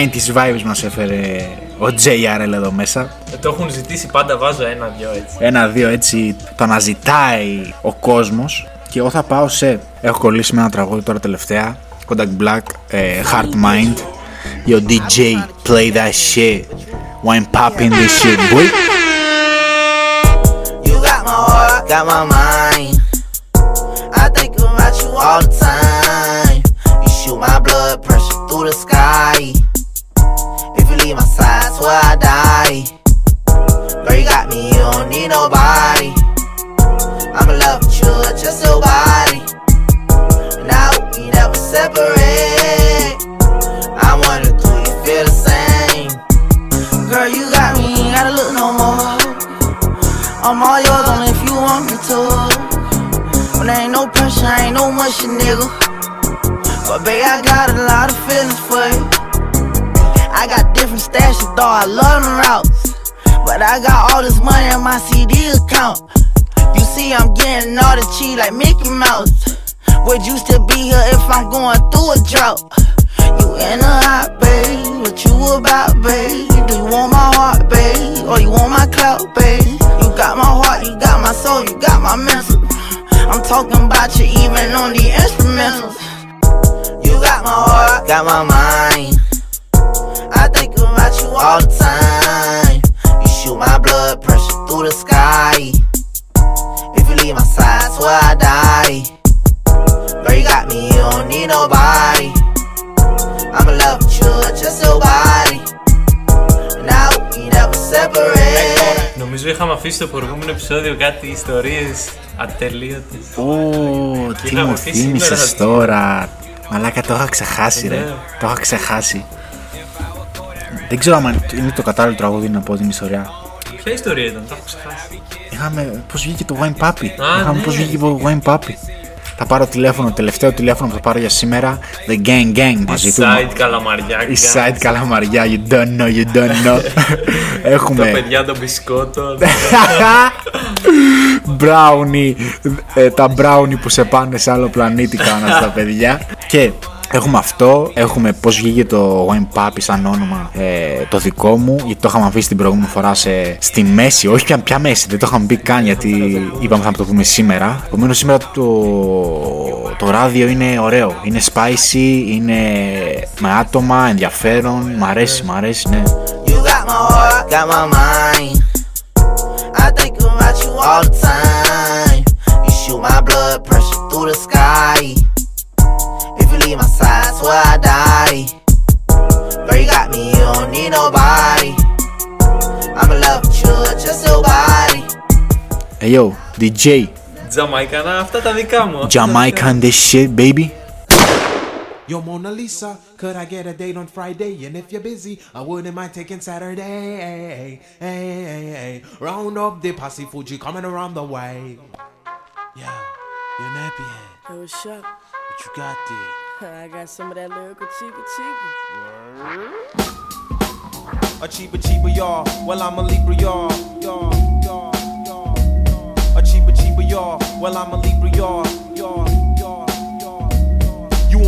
[SPEAKER 2] 90s vibes μας έφερε ο JRL εδώ μέσα.
[SPEAKER 3] Ε, το έχουν ζητήσει πάντα, βάζω ένα-δυο έτσι.
[SPEAKER 2] Ένα-δύο έτσι το αναζητάει ο κόσμος και εγώ θα πάω σε... Έχω κολλήσει με ένα τραγούδι τώρα τελευταία Kodak Black, ε, Heart Mind Yo DJ, play that shit Wine popping this shit, boy
[SPEAKER 8] You got my heart, got my mind. I think about you all the time. You shoot my blood pressure through the sky. My side, swear I die. Girl, you got me, you don't need nobody. I'm in love with you, just your body. Now we never separate. I wonder, do you feel the same? Girl, you got me, ain't gotta look no more. I'm all yours only if you want me to. When there ain't no pressure, ain't no mushy nigga. But babe, I got a lot of feelings for you. Stashes, though I love them routes. But I got all this money in my CD account. You see, I'm getting all the cheese like Mickey Mouse. Would you still be here if I'm going through a drought? You in a hot, babe. What you about, babe? Do you want my heart, babe? Or you want my clout, babe? You got my heart, you got my soul, you got my mental. I'm talking about you even on the instrumentals. You got my heart, got my mind. I think about you all the time. You shoot my blood pressure through the sky. If you leave my side, swear I die. Girl, you got me, you don't need nobody. I'm in love with you, just your body. Now we never separate.
[SPEAKER 3] Νομίζω είχαμε αφήσει στο προηγούμενο επεισόδιο κάτι ιστορίες ατελείωτες.
[SPEAKER 2] Ω,
[SPEAKER 3] Και
[SPEAKER 2] τι
[SPEAKER 3] είχαμε
[SPEAKER 2] μου
[SPEAKER 3] αφήσει σήμερα
[SPEAKER 2] θύμισες
[SPEAKER 3] το-
[SPEAKER 2] τώρα Μαλάκα το είχα ξεχάσει ρε
[SPEAKER 3] Ναι.
[SPEAKER 2] Το είχα ξεχάσει Δεν ξέρω αν είναι το κατάλληλο τραγούδι να πω την ιστορία
[SPEAKER 3] Ποια ιστορία ήταν, το έχω ξεχάσει.
[SPEAKER 2] Είχαμε πώς βγήκε το Wine Papi
[SPEAKER 3] Α,
[SPEAKER 2] Είχαμε
[SPEAKER 3] ναι.
[SPEAKER 2] πώς βγήκε το Wine Papi Θα πάρω τηλέφωνο, τελευταίο τηλέφωνο που θα πάρω για σήμερα The Gang Gang μαζί του
[SPEAKER 3] Side καλαμαριά.
[SPEAKER 2] East Side Καλαμαριά You don't know, you don't know [LAUGHS]
[SPEAKER 3] Τα
[SPEAKER 2] Έχουμε
[SPEAKER 3] παιδιά των μπισκότων. [LAUGHS]
[SPEAKER 2] brownie, ε, τα brownie που σε πάνε σε άλλο πλανήτη κάναν στα παιδιά. Και έχουμε αυτό, έχουμε πώς βγήκε το Wine Papi σαν όνομα ε, το δικό μου, γιατί το είχαμε αφήσει την προηγούμενη φορά σε, στη μέση, όχι καν πια μέση, δεν το είχαμε πει καν γιατί είπαμε θα το δούμε σήμερα. Επομένως σήμερα το, το ράδιο είναι ωραίο. Είναι spicy, είναι με άτομα, ενδιαφέρον. Μ' αρέσει, μ' αρέσει, ναι.
[SPEAKER 8] You got my heart, got my mind. I think about you all the time. You shoot my blood pressure through the sky. If you leave my side, swear I die. Girl, you got me, you don't need nobody. I'm in love with you, just your body.
[SPEAKER 2] Hey yo, DJ,
[SPEAKER 3] Τζαμαϊκανά, αυτά τα δικά μου.
[SPEAKER 2] Jamaican this shit, baby.
[SPEAKER 12] Yo, Mona Lisa, could I get a date on Friday? And if you're busy, I wouldn't mind taking Saturday. Hey, hey, hey. Round up the posse Fuji coming around the way. Yeah, you're nappy head.
[SPEAKER 13] Hey, what's up?
[SPEAKER 12] What you got there?
[SPEAKER 13] I got some of that lyrical cheaper cheaper.
[SPEAKER 12] A cheaper, cheaper, y'all. Well, I'm a Libra, y'all. Y'all, y'all, y'all. A cheaper, cheaper, y'all. Well, I'm a Libra, y'all. Y'all,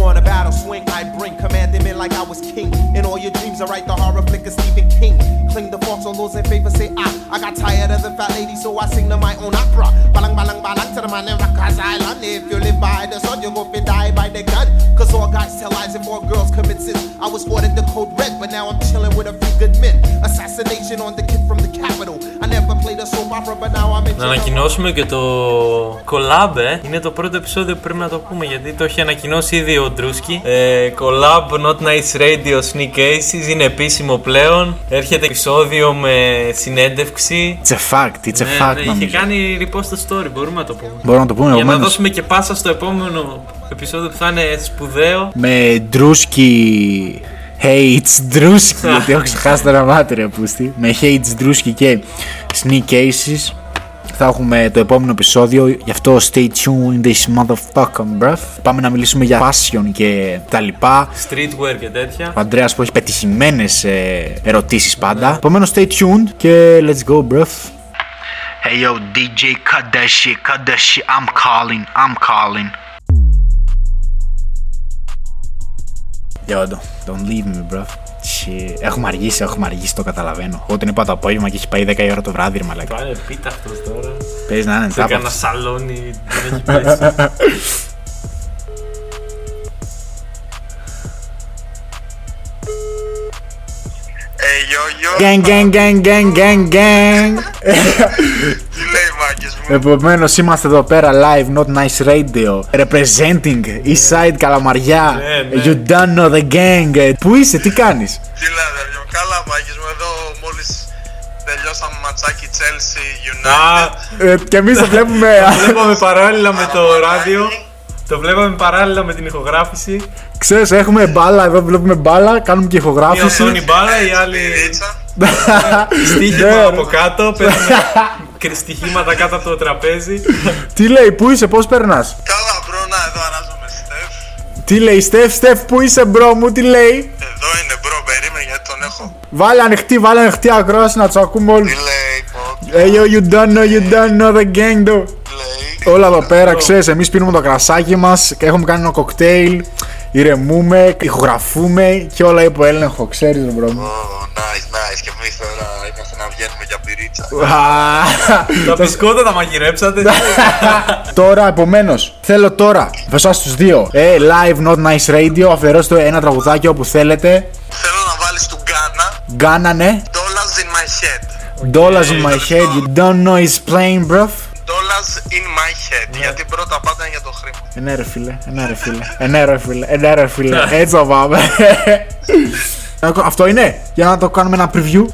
[SPEAKER 12] on a battle swing, I bring commanding me like I was king. In all your dreams, I write the horror flick of Stephen King. Cling the forks on those in favor, say ah. I got tired of the fat lady, so I sing to my own opera. Balang, balang, balang to the man in Rikers Island. If you live by the sun, you go fi die by the gun. Cause all guys tell lies and more girls commit sins. I was ordered the code red, but now I'm chilling with a few good men. Assassination on the kid from the capital. I never played a soap opera, but now I'm in
[SPEAKER 3] Να ανακοινώσουμε και το collab, ε. Είναι το πρώτο επεισόδιο που πρέπει να το πούμε γιατί το έχει ανακοινώσει ήδη ο Ντρούσκι. Ε, collab Not Nice Radio Sneak Aces είναι επίσημο πλέον. Έρχεται επεισόδιο με συνέντευξη.
[SPEAKER 2] It's a fact, it's a
[SPEAKER 3] Ναι,
[SPEAKER 2] fact
[SPEAKER 3] ναι, είχε
[SPEAKER 2] νομίζω.
[SPEAKER 3] κάνει repost στο story, μπορούμε να το πούμε.
[SPEAKER 2] Μπορούμε να το πούμε
[SPEAKER 3] Για να
[SPEAKER 2] επομένως.
[SPEAKER 3] δώσουμε και πάσα στο επόμενο επεισόδιο που θα είναι σπουδαίο.
[SPEAKER 2] Με Ντρούσκι Hates Drewski, [LAUGHS] γιατί έχω ξεχάσει το όνομά του ρε πούστη. Με Hates Drewski και Sneak Aces. Θα έχουμε το επόμενο επεισόδιο, γι' αυτό stay tuned this motherfucker bruv. Πάμε να μιλήσουμε για fashion και τα λοιπά.
[SPEAKER 3] Streetwear και τέτοια.
[SPEAKER 2] Ο Ανδρέας που έχει πετυχημένες ε, ερωτήσεις πάντα. Επομένως stay tuned και let's go bruv. Hey yo DJ cut that shit, cut that shit, I'm calling, I'm calling. Yo, don't, don't leave me, bro. Shit. Έχουμε αργήσει, έχουμε αργήσει, το καταλαβαίνω. Εγώ τον είπα το απόγευμα και έχει πάει 10 η ώρα το βράδυ, ρε μαλάκα.
[SPEAKER 3] Πάνε επίταχτος τώρα.
[SPEAKER 2] Παίζει να είναι
[SPEAKER 3] Σε κανένα
[SPEAKER 2] τάπα.
[SPEAKER 3] σαλόνι δεν έχει πέσει.
[SPEAKER 2] Gang, gang, gang, gang, gang, gang. [LAUGHS] Επομένως, είμαστε εδώ πέρα live, not nice radio. Representing East Side Καλαμαριά.
[SPEAKER 14] Ναι, ναι.
[SPEAKER 2] You don't know the gang. Ε, Πού είσαι, τι κάνεις;
[SPEAKER 14] Τι λέτε, δυο καλά μάγκες μου εδώ μόλις τελειώσαμε ματσάκι Chelsea United.
[SPEAKER 2] Ε, και εμείς το βλέπουμε.
[SPEAKER 3] Το βλέπαμε παράλληλα με το ράδιο. Το βλέπαμε παράλληλα με την ηχογράφηση.
[SPEAKER 2] Ξέρεις, έχουμε μπάλα, εδώ βλέπουμε μπάλα, κάνουμε και
[SPEAKER 3] Η
[SPEAKER 2] ηχογράφηση.
[SPEAKER 3] οθόνη μπάλα, η άλλη. Στοίχημα
[SPEAKER 2] Ναι,
[SPEAKER 3] από κάτω. [LAUGHS] Παίρνουμε κρυ- στοιχήματα κάτω από το τραπέζι.
[SPEAKER 2] Τι λέει, πού είσαι, πώς περνάς;
[SPEAKER 14] Καλά bro, να εδώ αράζω με Στεφ.
[SPEAKER 2] Τι λέει, Στεφ, Στεφ, πού είσαι, bro μου, τι λέει;
[SPEAKER 14] Εδώ είναι bro, περίμενε γιατί τον έχω.
[SPEAKER 2] Βάλε ανοιχτή, βάλε ανοιχτή ακρόαση να τους ακούμε όλους. Hey yo, you don't know, you don't know the gang though. Όλα εδώ πέρα, ξέρεις, εμείς πίνουμε το κρασάκι μας και έχουμε κάνει ένα κοκτέιλ, ηρεμούμε, ηχογραφούμε και όλα υπό έλεγχο, ξέρεις ρε bro μου.
[SPEAKER 14] Nice, nice. Και εμείς τώρα είμαστε να βγαίνουμε για μπιρίτσα.
[SPEAKER 3] Τα μπισκότα τα μαγειρέψατε. [LAUGHS]
[SPEAKER 2] Τώρα, επομένως, θέλω τώρα, μέσα στούντιο. Ε, live, not nice radio, αφιερώστε ένα τραγουδάκι όπου θέλετε.
[SPEAKER 14] Θέλω να βάλεις του Ghana.
[SPEAKER 2] Γκάνα, ναι.
[SPEAKER 14] Dollars in my head.
[SPEAKER 2] Dollars in my head, you don't know it's playing, bro.
[SPEAKER 14] Dollars in my head. Γιατί πρώτα πάντα είναι για το χρήμα.
[SPEAKER 2] Ε, ναι, ρε φίλε, ε, ναι, ρε φίλε, ε, ναι, ρε φίλε, ε, ναι, ρε φίλε. Έτσι θα πάμε. Αυτό είναι, για να το κάνουμε ένα preview.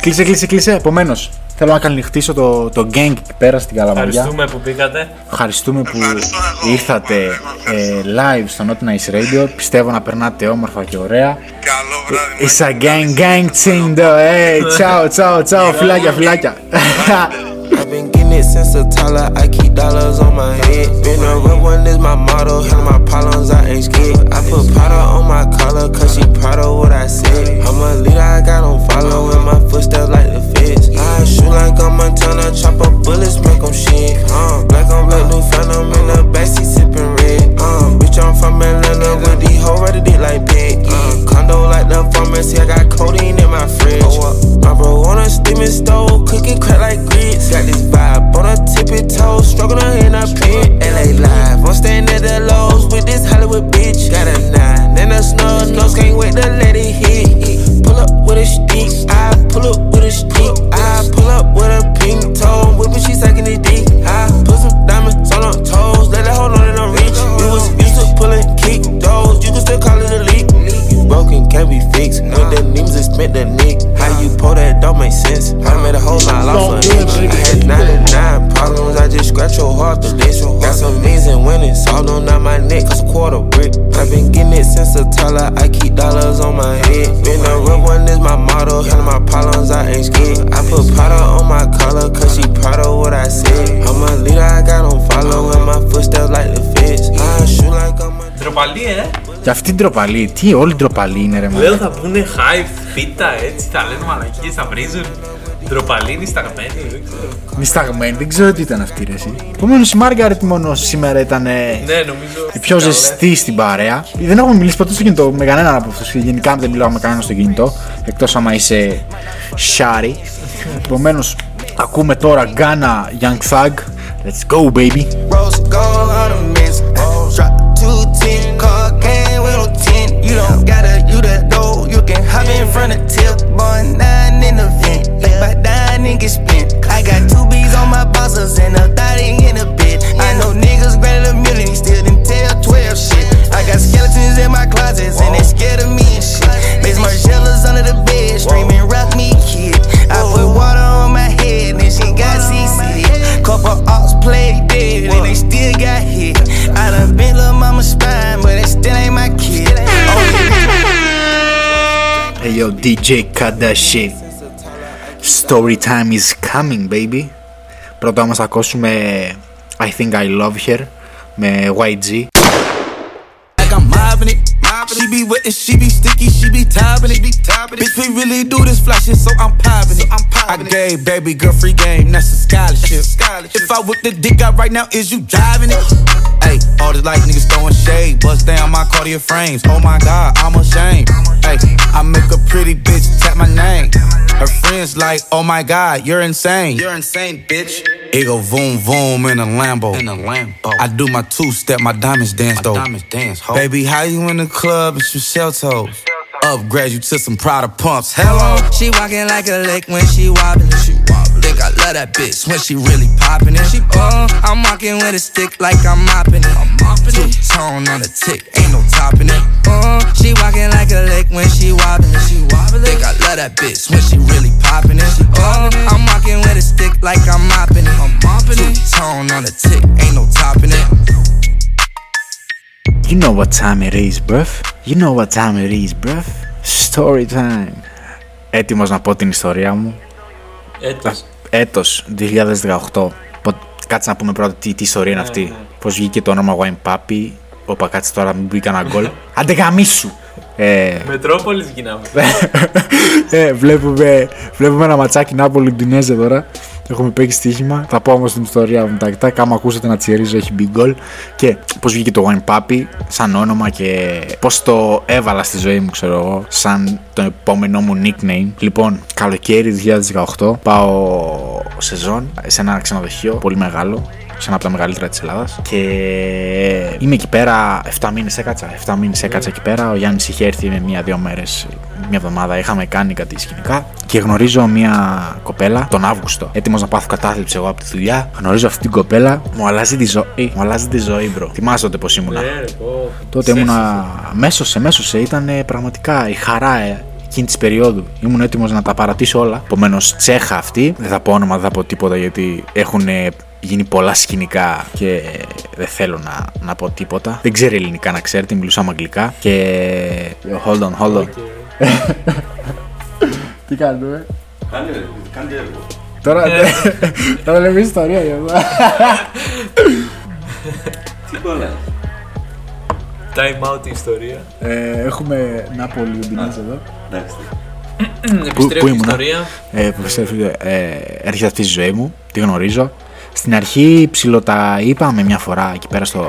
[SPEAKER 2] Κλείσε, κλείσε, κλείσε. Επομένως, θέλω να καληνυχτήσω το, το gang εκεί πέρα στην Καλαμαριά.
[SPEAKER 3] Ευχαριστούμε που μπήκατε.
[SPEAKER 2] Ευχαριστούμε που ήρθατε ε, live στο Not Nice Radio. Πιστεύω να περνάτε όμορφα και ωραία. It's a gang gang team though. Hey, ciao, ciao, ciao. Φιλάκια, φιλάκια.
[SPEAKER 1] I've been getting it since a toddler. I keep dollars on my head. Been a real one is my motto. Handle my problems, I ain't scared. I put powder on my collar, cause she proud of what I said. I'm a leader, I got on follow in my footsteps like the bitch. I shoot like I'm Montana, chop up bullets, make them shit. Uh, black on black, new phantom in the backseat, sipping red. Uh, bitch, I'm from Atlanta, with the hoe ready dick like pig. Uh, condo like the pharmacy, I got codeine in my fridge. Oh, uh, my bro on a steaming stove, cooking crack like grits. Got this vibe on a tippy toe, struggling in a pit. LA live, I'm staying at the
[SPEAKER 2] Και αυτή την ντροπαλή, τι όλη ντροπαλή είναι ρε
[SPEAKER 3] Λέω
[SPEAKER 2] μάλλον.
[SPEAKER 3] θα πούνε hype, πίτα, έτσι, θα λένε μαλακίες, θα βρίζουν. Ντροπαλή, νησταγμένη, δεν ξέρω.
[SPEAKER 2] Νησταγμένη, δεν ξέρω τι ήταν αυτή ρε εσύ. Επομένως η Μάργαρετ μόνο σήμερα ήταν ε,
[SPEAKER 3] Ναι, νομίζω.
[SPEAKER 2] η πιο ζεστή στην παρέα. Δεν έχουμε μιλήσει ποτέ στο κινητό με κανέναν από αυτούς. Γενικά δεν μιλάω με κανέναν στο κινητό. Εκτός άμα είσαι Shari. Επομένως, ακούμε τώρα Ghana Young Thug. Let's go, baby.
[SPEAKER 1] In front of tip, boy, nine in the vent. Like by and get spent. I got two B's on my bosses and a
[SPEAKER 2] DJ cut that shit. Story time is coming, baby. Πρώτα όμως θα ακούσουμε I think I love her με YG.
[SPEAKER 1] Like I'm mobbing it. she be wet and she be sticky, she be topping it. Bitch, we really do this fly shit, so I'm popping it. I'm popping I gave baby girl free game, that's a scholarship. If I whip the dick out right now, is you driving it? [GASPS] Hey, all this life niggas throwing shade, bust down my cardio frames. Oh my god, I'm ashamed. Hey, I make a pretty bitch tap my name. Her friends like, oh my god, you're insane. You're insane, bitch. It go boom boom in a Lambo. In a Lambo. I do my two step, my diamonds dance though. diamonds dance, Baby, how you in the club? It's your shell toes. Upgrade you to some Prada pumps. Hello. She walking like a lick when she wobbling. She wobbling. Think I love that bitch when she really popping it. She uh, I'm walking with a stick like I'm mopping it. I'm mopping Two tone on the tick, ain't no topping it. Uh, she walking like a lick when she wobbling. She wobbling. Think I love that bitch when she really popping it. Uh, I'm walking with a stick like I'm mopping it. I'm mopping Two tone on the tick, ain't no topping it.
[SPEAKER 2] You know what time it is, bruv. You know what time it is, bruv. Story time. Έτοιμος να πω την ιστορία μου;
[SPEAKER 3] Έτος.
[SPEAKER 2] Έτος 2018. Πο- Κάτσε να πούμε πρώτα τι, τι ιστορία είναι
[SPEAKER 3] Ναι,
[SPEAKER 2] αυτή.
[SPEAKER 3] ναι.
[SPEAKER 2] Πώς βγήκε το όνομα Wine Papi. Όπα κάτσε τώρα μην μπει κανένα γκολ. [LAUGHS] Άντε γαμίσου. Ε,
[SPEAKER 3] Μετρόπολης γίναμε. [LAUGHS]
[SPEAKER 2] ε, βλέπουμε, βλέπουμε ένα ματσάκι Νάπολη Ντινέζε τώρα. Έχουμε παίξει στοίχημα. Θα πω όμως την ιστορία μου τακτά. Κάμα ακούσετε να τσιρίζω, έχει big goal. Και πώς βγήκε το Wine Papi σαν όνομα και πώς το έβαλα στη ζωή μου, ξέρω εγώ, σαν το επόμενό μου nickname. Λοιπόν, καλοκαίρι 2018 πάω σεζόν σε ένα ξενοδοχείο πολύ μεγάλο σε ένα από τα μεγαλύτερα της Ελλάδας. Και είμαι εκεί πέρα, 7 μήνες έκατσα. 7 μήνες έκατσα εκεί πέρα. Ο Γιάννης είχε έρθει με μία-δύο μέρες, μία εβδομάδα. Είχαμε κάνει κάτι σκηνικά. Και γνωρίζω μία κοπέλα τον Αύγουστο. Έτοιμος να πάθω κατάθλιψη εγώ από τη δουλειά. Γνωρίζω αυτή την κοπέλα. Μου αλλάζει τη ζωή. Μου αλλάζει τη ζωή, bro. Θυμάσαι τότε πώς ήμουνα;
[SPEAKER 3] Ναι, ρε, πω.
[SPEAKER 2] Τότε ήμουνα μέσωσε, μέσωσε. Ήταν πραγματικά η χαρά ε, εκείνη της περίοδου. Ήμουν έτοιμος να τα παρατήσω όλα. Επομένως, τσέχα αυτή. Δεν θα πω όνομα, δεν θα πω τίποτα γιατί έχουν γίνει πολλά σκηνικά και δεν θέλω να, να πω τίποτα. Δεν ξέρει ελληνικά να ξέρετε, μιλούσαμε αγγλικά. Και. Yo, hold on, hold on. [LAUGHS] Τι κάνουμε;
[SPEAKER 15] Κάντε, κάντε έργο.
[SPEAKER 2] Τώρα, [LAUGHS] τώρα λέμε ιστορία για εδώ. [LAUGHS]
[SPEAKER 15] Τι κολλάει.
[SPEAKER 3] Time out η ιστορία.
[SPEAKER 2] Ε, έχουμε Νάπολη Ουντινέζ εδώ.
[SPEAKER 15] Εντάξει.
[SPEAKER 3] Επιστρέφει η ιστορία.
[SPEAKER 2] Ε, που επιστρέφει, ε, έρχεται αυτή η ζωή μου, τη γνωρίζω. Στην αρχή ψηλό τα είπαμε μια φορά εκεί πέρα στο,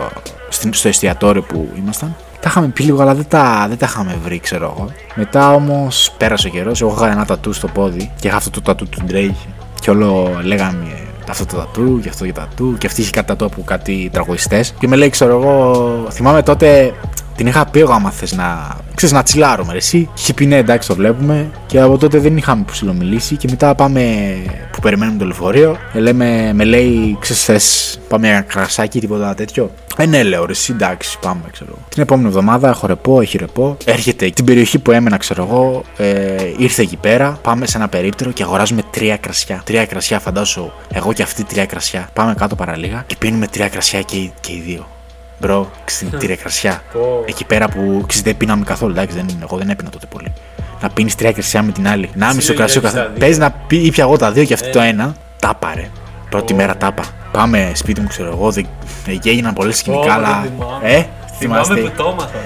[SPEAKER 2] στην- στο εστιατόριο που ήμασταν. Τα είχαμε πει λίγο, αλλά δεν τα, δεν τα είχαμε βρει, ξέρω εγώ. Μετά όμως πέρασε ο καιρός. Εγώ είχα ένα τατού στο πόδι και είχα αυτό το τατού του Drake. Και όλο λέγαμε ε, αυτό το τατού και αυτό και τατού. Και αυτή είχε κάτι τατού από κάτι τραγουδιστές. Και με λέει, ξέρω εγώ, θυμάμαι τότε Την είχα πει εγώ άμα θες να, ξέρεις, να τσιλάρουμε ρε, εσύ. Είχε πει ναι εντάξει το βλέπουμε και από τότε δεν είχαμε ψηλομιλήσει και μετά πάμε που περιμένουμε το λεωφορείο ε, λέμε, με λέει ξέρεις θες πάμε ένα κρασάκι τίποτα τέτοιο. Ε, ναι, λέω ρε, εσύ εντάξει, πάμε, ξέρω εγώ. Την επόμενη εβδομάδα έχω ρεπό, έχει ρεπό. Έρχεται την περιοχή που έμενα, ξέρω εγώ, ε, ήρθε εκεί πέρα. Πάμε σε ένα περίπτερο και αγοράζουμε τρία κρασιά. Τρία κρασιά, φαντάσου, εγώ και αυτή τρία κρασιά. Πάμε κάτω παραλίγα και πίνουμε τρία κρασιά και, οι- και οι δύο. Μπρο, στην τρία κρασιά.
[SPEAKER 3] Πω.
[SPEAKER 2] Εκεί πέρα που ξέρεις, δεν πίναμε καθόλου, εντάξει, δεν, εγώ δεν έπινα τότε πολύ. Να πίνεις τρία κρασιά με την άλλη. Να μισό κρασί ο
[SPEAKER 3] λογεύεις τα
[SPEAKER 2] καθένα.
[SPEAKER 3] δύο.
[SPEAKER 2] Πες να πει, ήπια εγώ τα δύο και αυτή
[SPEAKER 3] Ε.
[SPEAKER 2] το ένα. Τα πάρε. Πρώτη μέρα τάπα. Πάμε σπίτι μου, ξέρω εγώ. Δεν... Εκεί έγιναν πολλέ σκηνικά,
[SPEAKER 3] Πω,
[SPEAKER 2] αλλά.
[SPEAKER 3] δεν θυμάμαι.
[SPEAKER 2] Ε,
[SPEAKER 3] Θυμάμαι
[SPEAKER 2] θυμάστε.
[SPEAKER 3] που το έμαθα.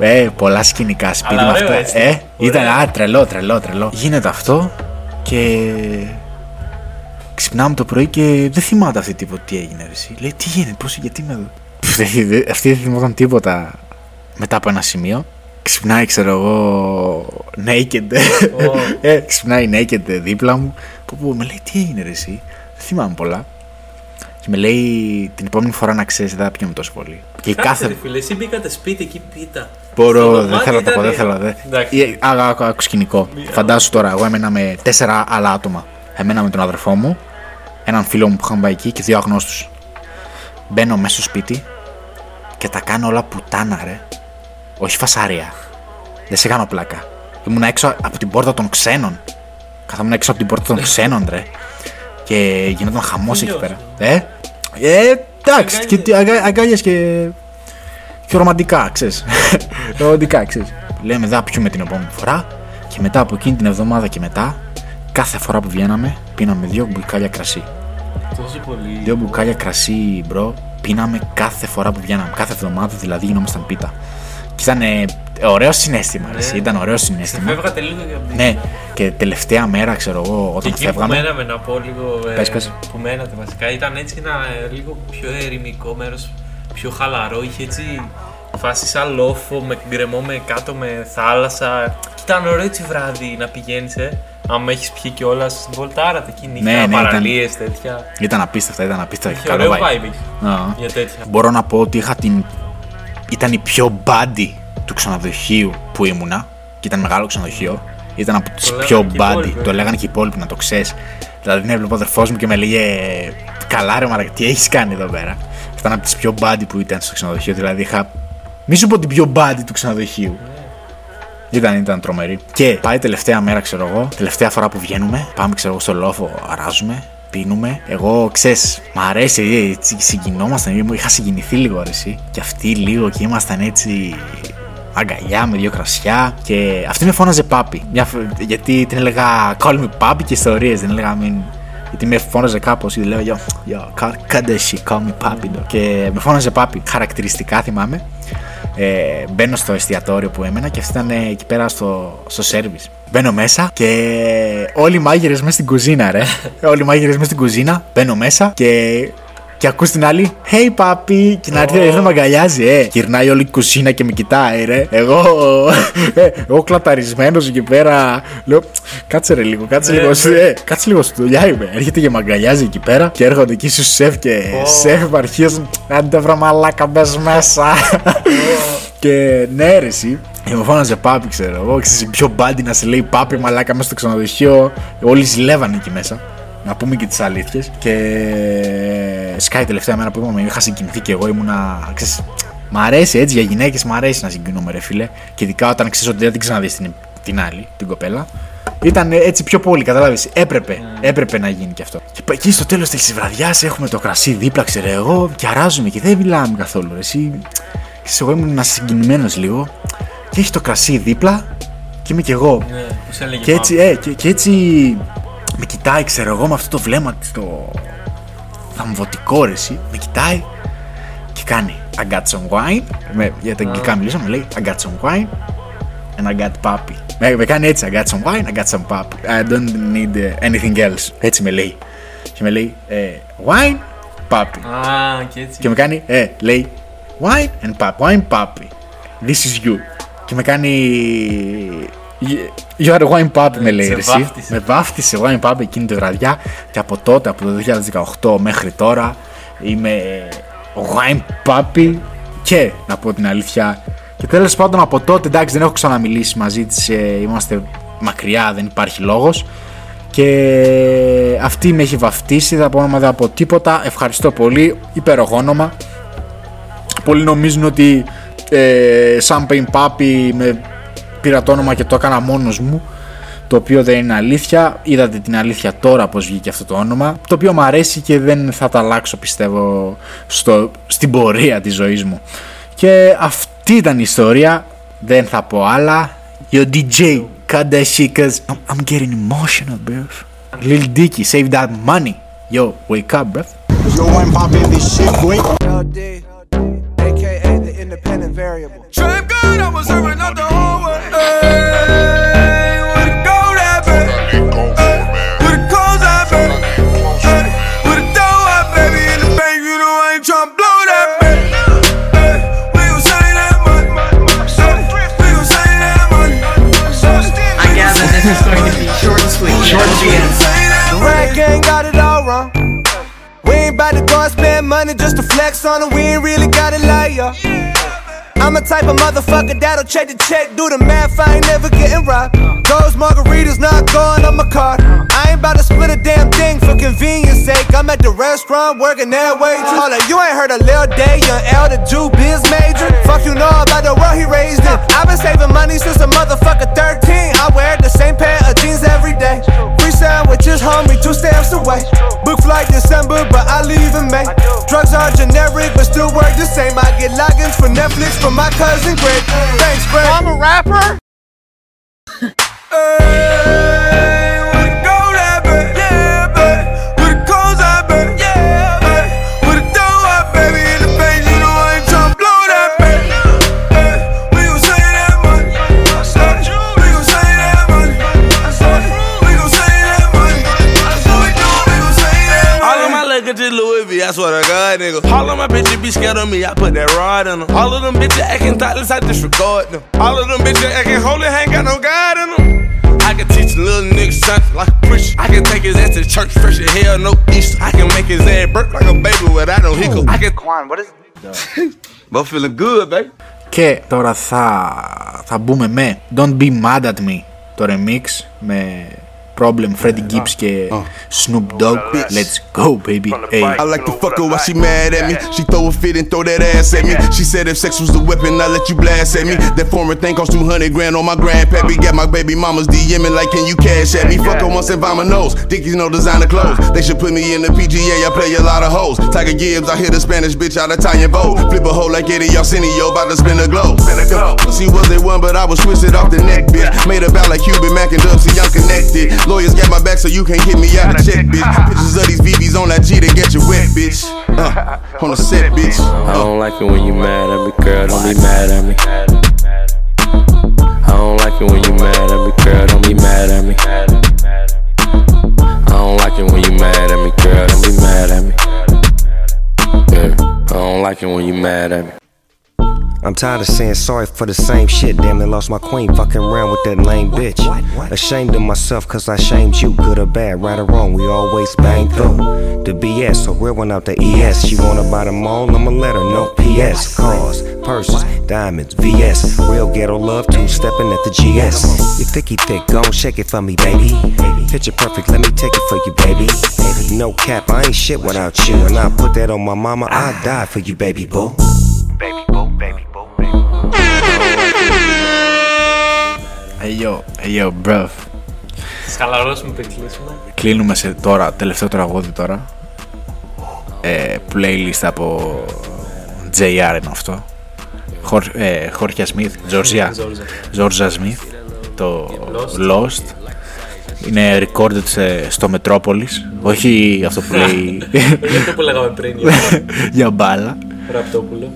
[SPEAKER 3] ε.
[SPEAKER 2] Ε, πολλά σκηνικά σπίτι
[SPEAKER 3] Αλλά
[SPEAKER 2] με
[SPEAKER 3] ωραίο
[SPEAKER 2] αυτά.
[SPEAKER 3] έτσι.
[SPEAKER 2] Ε, ήταν
[SPEAKER 3] Ωραίο.
[SPEAKER 2] α, τρελό, τρελό, τρελό. Γίνεται αυτό και. Ξυπνάμε το πρωί και δεν θυμάται αυτή τίποτα τι έγινε. Ρε, εσύ. Λέει τι γίνεται, πώς, γιατί είμαι εδώ. Πφ, δεν- δεν- Αυτή δεν θυμόταν τίποτα μετά από ένα σημείο. Ξυπνάει, ξέρω εγώ, naked. [LAUGHS] ε, ξυπνάει naked δίπλα μου. Που, που με λέει τι έγινε, ρε, εσύ; Δεν θυμάμαι πολλά. Και με λέει την επόμενη φορά να ξέρεις, δεν θα πιούμε τόσο πολύ. Και
[SPEAKER 3] Κάτσε,
[SPEAKER 2] κάθε.
[SPEAKER 3] ρε φίλε, εσύ μπήκατε σπίτι εκεί πίτα.
[SPEAKER 2] Μπορώ,
[SPEAKER 3] Στο
[SPEAKER 2] δεν
[SPEAKER 3] δωμάτιο
[SPEAKER 2] θέλω να το πω,
[SPEAKER 3] ήταν-
[SPEAKER 2] δεν θέλω. Δεν.
[SPEAKER 3] Εντάξει.
[SPEAKER 2] Ή- Άκου, άκου, άκου σκηνικό. Φαντάσου τώρα, εγώ έμενα με τέσσερα άλλα άτομα. Εμένα με τον αδερφό μου, έναν φίλο μου που είχαμε πάει εκεί και δύο αγνώστους. Μπαίνω μέσα στο σπίτι και τα κάνω όλα πουτάνα, ρε. Όχι φασάρια. Δεν σε κάνω πλάκα. Ήμουν έξω από την πόρτα των ξένων. Καθόμουν έξω από την πόρτα των ξένων, ρε. Και γινόταν χαμός εκεί
[SPEAKER 3] Φίλιος.
[SPEAKER 2] πέρα. Ε, ε εντάξει, και τι- αγα- αγκάλιες και και ρομαντικά, ξέρεις. [LAUGHS] ρομαντικά, ξέρεις. Λέμε, δεν θα πιούμε την επόμενη φορά. Και μετά από εκείνη την εβδομάδα και μετά, κάθε φορά που βγαίναμε, πίναμε δύο μπουκάλια κρασί.
[SPEAKER 3] Τόσο πολύ.
[SPEAKER 2] Δύο μπουκάλια κρασί, bro, πίναμε κάθε φορά που βγαίναμε. Κάθε εβδομάδα δηλαδή γινόμασταν πίτα. Και ήταν ε, ωραίο συναίσθημα, ρε, εσύ, ήταν ωραίο συναίσθημα.
[SPEAKER 3] Φεύγατε λίγο για την.
[SPEAKER 2] Ναι, και τελευταία μέρα, ξέρω εγώ,
[SPEAKER 3] Και
[SPEAKER 2] όταν
[SPEAKER 3] εκεί που
[SPEAKER 2] φεύγαμε.
[SPEAKER 3] μέναμε να πω λίγο. ε,
[SPEAKER 2] Πες, πες.
[SPEAKER 3] Που μένατε βασικά ήταν έτσι ένα ε, λίγο πιο ερημικό μέρος, πιο χαλαρό. Είχε έτσι φάση σαν λόφο με γκρεμό με κάτω με θάλασσα. Και ήταν ωραίο έτσι βράδυ να πηγαίνεις. Ε. Άμα έχεις πιει κιόλας, βολτάρατε εκεί νύχτα,
[SPEAKER 2] Ναι, ναι, ήταν-
[SPEAKER 3] παραλίες, τέτοια.
[SPEAKER 2] Ήταν απίστευτα, ήταν απίστευτα.
[SPEAKER 3] Είχε
[SPEAKER 2] καλό
[SPEAKER 3] ωραίο
[SPEAKER 2] vibe.
[SPEAKER 3] vibe εκεί.
[SPEAKER 2] Α.
[SPEAKER 3] Για τέτοια.
[SPEAKER 2] Μπορώ να πω ότι είχα την. ήταν η πιο μπάντι του ξενοδοχείου που ήμουνα. Και ήταν μεγάλο ξενοδοχείο. Ήταν από τι
[SPEAKER 3] Το
[SPEAKER 2] πιο
[SPEAKER 3] λέγανε και οι
[SPEAKER 2] μπάντι.
[SPEAKER 3] υπόλοιποι,
[SPEAKER 2] Το
[SPEAKER 3] ε.
[SPEAKER 2] λέγανε και οι υπόλοιποι, να το ξέρεις. Δηλαδή την έβλεπε ο αδερφός μου και με λέγε Καλά, ρε Μαρακα, τι έχεις κάνει εδώ πέρα. Ήταν από τις πιο μπάντι που ήταν στο ξενοδοχείο. Δηλαδή είχα. Μη σου πω την πιο μπάντι του ξενοδοχείου. Ήταν, ήταν τρομερή. Και πάει τελευταία μέρα, ξέρω εγώ, τελευταία φορά που βγαίνουμε, πάμε, ξέρω εγώ, στο λόφο, αράζουμε, πίνουμε. Εγώ, ξέρεις, μ' αρέσει, ε, έτσι, συγκινόμασταν. Μου είχα συγκινηθεί λίγο, ρε, εσύ. Και αυτοί λίγο και ήμασταν έτσι. Αγκαλιά με δύο κρασιά. Και αυτή με φώναζε πάπη. Μια, φ- γιατί την έλεγα Call me πάπη και ιστορίες. Δεν έλεγα μην. Γιατί με φώναζε κάπως ή λέω Yo, yo, κάντε εσύ, call me πάπη. Και με φώναζε πάπη. Χαρακτηριστικά θυμάμαι ε, μπαίνω στο εστιατόριο που έμενα και αυτή ήταν ε, εκεί πέρα στο, στο service. Μπαίνω μέσα και όλοι οι μάγειρες μέσα στην κουζίνα, ρε. [LAUGHS] όλοι οι μάγειρες μέσα στην κουζίνα. Μπαίνω μέσα και. Και ακούς την άλλη, Hey papi, και να έρθει oh. να με αγκαλιάζει, ε. Γυρνάει όλη η κουζίνα και με κοιτάει, ρε. Εγώ, ε, εγώ κλαταρισμένος εκεί πέρα. Λέω, κάτσε ρε λίγο, κάτσε
[SPEAKER 3] Ναι,
[SPEAKER 2] λίγο.
[SPEAKER 3] ναι.
[SPEAKER 2] Ε, κάτσε λίγο στη δουλειά είμαι. Έρχεται και με αγκαλιάζει εκεί πέρα και έρχονται εκεί στου σεφ και σεφ αρχίζουν. Άντε βρε μαλάκα, μπες μέσα. και ναι, ρε, εσύ. Και με φώναζε πάπη, ξέρω εγώ. Ξέρεις, η πιο μπάντι να σε λέει πάπη, μαλάκα μέσα στο ξενοδοχείο. Όλοι ζηλεύανε εκεί μέσα. Να πούμε και τις αλήθειες. Και σκάει τελευταία μέρα που είπαμε, είχα συγκινηθεί και εγώ ήμουνα. Ξέρεις, μ' αρέσει έτσι για γυναίκες, μ' αρέσει να συγκινούμε, ρε φίλε. Και ειδικά όταν ξέρεις ότι δεν την ξαναδείς την, την άλλη, την κοπέλα. Ήταν έτσι πιο πολύ, κατάλαβε. Έπρεπε, έπρεπε να γίνει και αυτό. Και πα- εκεί στο τέλος της βραδιάς έχουμε το κρασί δίπλα, ξέρω εγώ, και αράζουμε και δεν μιλάμε καθόλου. ρε. Εσύ, ξέρεις, εγώ ήμουν ένας συγκινημένος λίγο. Και έχει το κρασί δίπλα και είμαι κι εγώ.
[SPEAKER 3] Ναι, που σε έλεγε
[SPEAKER 2] Και έτσι,
[SPEAKER 3] πάπη.
[SPEAKER 2] ε, και, και έτσι με κοιτάει, ξέρω εγώ, με αυτό το βλέμμα της, το θαμβωτικό ρε εσύ, με κοιτάει και κάνει I got some wine. Με, για τα αγγλικά μιλήσαμε, λέει I got some wine and I got puppy. Με, με κάνει έτσι, I got some wine, I got some puppy. I don't need uh, anything else. Έτσι με λέει. Και με λέει ε, wine, puppy.
[SPEAKER 3] Α, και έτσι.
[SPEAKER 2] Και με κάνει, ε, λέει wine and puppy, wine puppy. This is you. Και με κάνει. You are a wine puppy, με λέει.
[SPEAKER 3] σε
[SPEAKER 2] ρε, εσύ.
[SPEAKER 3] βάφτισε.
[SPEAKER 2] Με βάφτισε wine puppy εκείνη τη βραδιά. Και από τότε, από το 2018 μέχρι τώρα, είμαι ο wine puppy. Και να πω την αλήθεια, και Και τέλος πάντων από τότε εντάξει δεν έχω ξαναμιλήσει μαζί της. είμαστε μακριά, δεν υπάρχει λόγος. Και αυτή με έχει βαφτίσει, δεν πω όνομα, δεν από τίποτα. Ευχαριστώ πολύ, υπέροχο όνομα. Πολλοί νομίζουν ότι ε, Champagne Papi με πήρα το όνομα και το έκανα μόνος μου το οποίο δεν είναι αλήθεια. Είδατε την αλήθεια τώρα πως βγήκε αυτό το όνομα, το οποίο μου αρέσει και δεν θα τα αλλάξω πιστεύω στο, στην πορεία της ζωής μου. Και αυτή ήταν η ιστορία, δεν θα πω άλλα. Yo DJ, cut that shit cause I'm, I'm getting emotional, bro. Lil Dicky, save that money. Yo, wake up, bro.
[SPEAKER 5] Yo, I'm popping this shit, boy.
[SPEAKER 16] LD, aka the independent variable. Trap God, I was serving out the whole gang got it all wrong. We ain't bout to go and spend money just to flex on it. We ain't really got it like ya. I'm the type of motherfucker that'll check the check, do the math, I ain't never getting robbed. Those margaritas not going on my card. I ain't about to split a damn thing for convenience sake. I'm at the restaurant working that way. Hold you ain't heard a Lil Day, young L, the Jew biz major. Fuck you know about the world he raised in. I've been saving money since a motherfucker 13. I wear the same pair of jeans every day. Free sandwiches, homie, two stamps away. Book flight December, but I leave in May. Drugs are generic, but still work the same. I get logins for Netflix from my cousin Greg. Thanks, Greg. I'm a rapper. I
[SPEAKER 12] swear to God, nigga. All of my bitches be scared of me, I put that rod in them. All of them bitches acting thoughtless, I disregard them. All of them bitches acting holy, ain't got no God in them. I can teach a little nigga something like a preacher. I can take his ass to church fresh as hell, no Easter. I can make his ass burp like a baby without no hiccup. I can. Quan, what is [LAUGHS]
[SPEAKER 17] But feeling good, baby.
[SPEAKER 2] Και τώρα θα, θα μπούμε με Don't Be Mad At Me το remix με Problem, Freddie Gibbs και Snoop Dogg. Let's go, baby. Hey.
[SPEAKER 18] I like to fuck her while she mad at me. She throw a fit and throw that ass at me. She said if sex was the weapon, I let you blast at me. That former thing cost 200 grand on my grandpappy. Got my baby mamas DMing like, can you cash at me? Fuck her once and buy my nose. Dickies no designer clothes. They should put me in the PGA. I play a lot of hoes. Tiger Gibbs, I hit a Spanish bitch out of Italian Vogue. Flip a hoe like Eddie Arsenio, about to spin a globe. Pussy was they one, but I was twisted off the neck, bitch. Made a bow like Cuban Mac and Dub, see I'm connected. Lawyers got my back, so you can't hit me out of check, bitch. Pictures of these VVs on that G to get you wet, bitch. Uh, on the set, bitch.
[SPEAKER 9] I don't like it when you mad at me, girl. Don't be mad at me. I don't like it when you mad at me, girl. Don't be mad at me. I don't like it when you mad at me, girl. Don't be mad at me. Yeah, I don't like it when you mad at me.
[SPEAKER 19] I'm tired of saying sorry for the same shit. Damn, they lost my queen fucking around with that lame bitch. Ashamed of myself cause I shamed you, good or bad, right or wrong, we always bang through. The BS, so real one out the ES. She wanna buy them all, I'ma let her know. PS, cars, purses, diamonds, VS. Real ghetto love, two stepping at the GS. You thicky thick, gon' shake it for me, baby. Picture perfect, let me take it for you, baby. No cap, I ain't shit without you. And I put that on my mama, I die for you, baby boo. Baby boo, baby boo.
[SPEAKER 2] Hey yo, hey yo, bro.
[SPEAKER 3] Σκαλαρώσουμε πριν κλείσουμε.
[SPEAKER 2] Κλείνουμε σε τώρα, τελευταίο τραγούδι τώρα. Ε, playlist από JR είναι αυτό. Χορ, ε, Χόρχια Σμιθ, Τζορζιά. [LAUGHS] Τζορζά Σμιθ. Το Lost. Είναι recorded σε- στο Metropolis. Όχι αυτό που λέει [LAUGHS]
[SPEAKER 3] Για αυτό που λέγαμε πριν. για- [LAUGHS]
[SPEAKER 2] για μπάλα.
[SPEAKER 3] Ραπτόπουλο.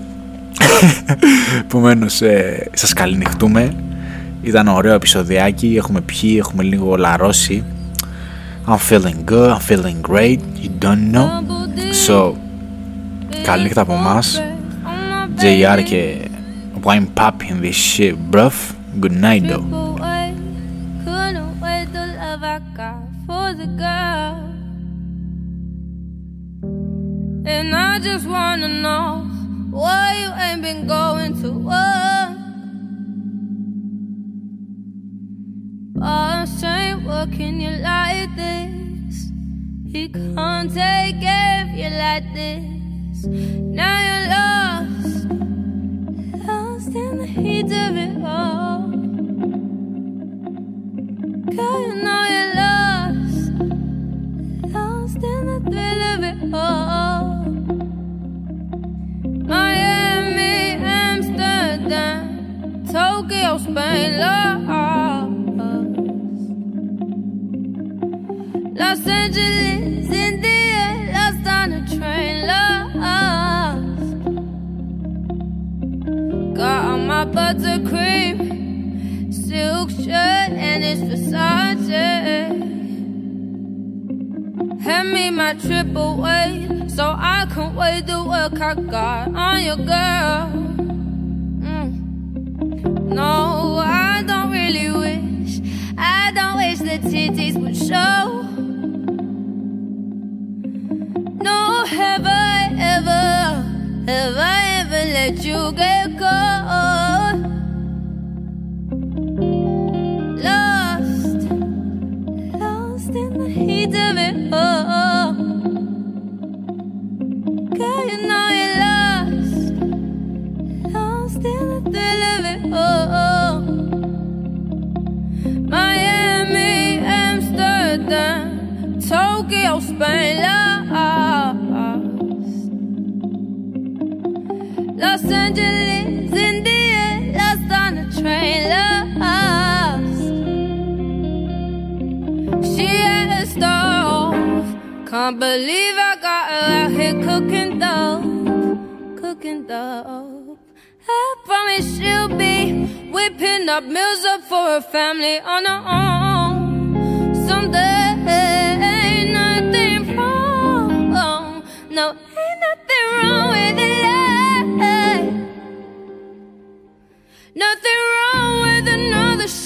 [SPEAKER 2] Επομένως, ε, σας καληνυχτούμε. Ήταν ωραίο επεισοδιάκι. Έχουμε πιει, έχουμε λίγο λαρώσει. I'm feeling good, I'm feeling great. You don't know. So, καλή νύχτα από εμά. JR και Wine Pop in this shit, bruv. Good night, though.
[SPEAKER 20] away. Couldn't wait the love I got for the girl. And I just wanna know Boss ain't working you like this. He can't take care of you like this. Now you're lost, lost in the heat of it all. Girl, you know you're lost, lost in the thrill of it all. Miami, Amsterdam, Tokyo, Spain, lost. Los Angeles, India, lost on a train, lost. Got on my buttercream silk shirt and it's Versace. Hand me my trip away so I can weigh the work I got on your girl. Mm. No, I don't really wish. I don't wish the titties would show. Have I ever, have I ever let you get caught? Lost, lost in the heat of it all. Girl, you know you're lost, lost in the thrill of it all. Miami, Amsterdam, Tokyo, Spain, Angeles, lost on a train, lost. She had a stove, can't believe I got her out here cooking dope, cooking dope. I promise she'll be whipping up meals up for her family on her own. Someday, ain't nothing wrong. No, ain't nothing wrong with it.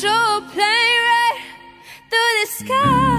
[SPEAKER 20] angel plane right through the sky.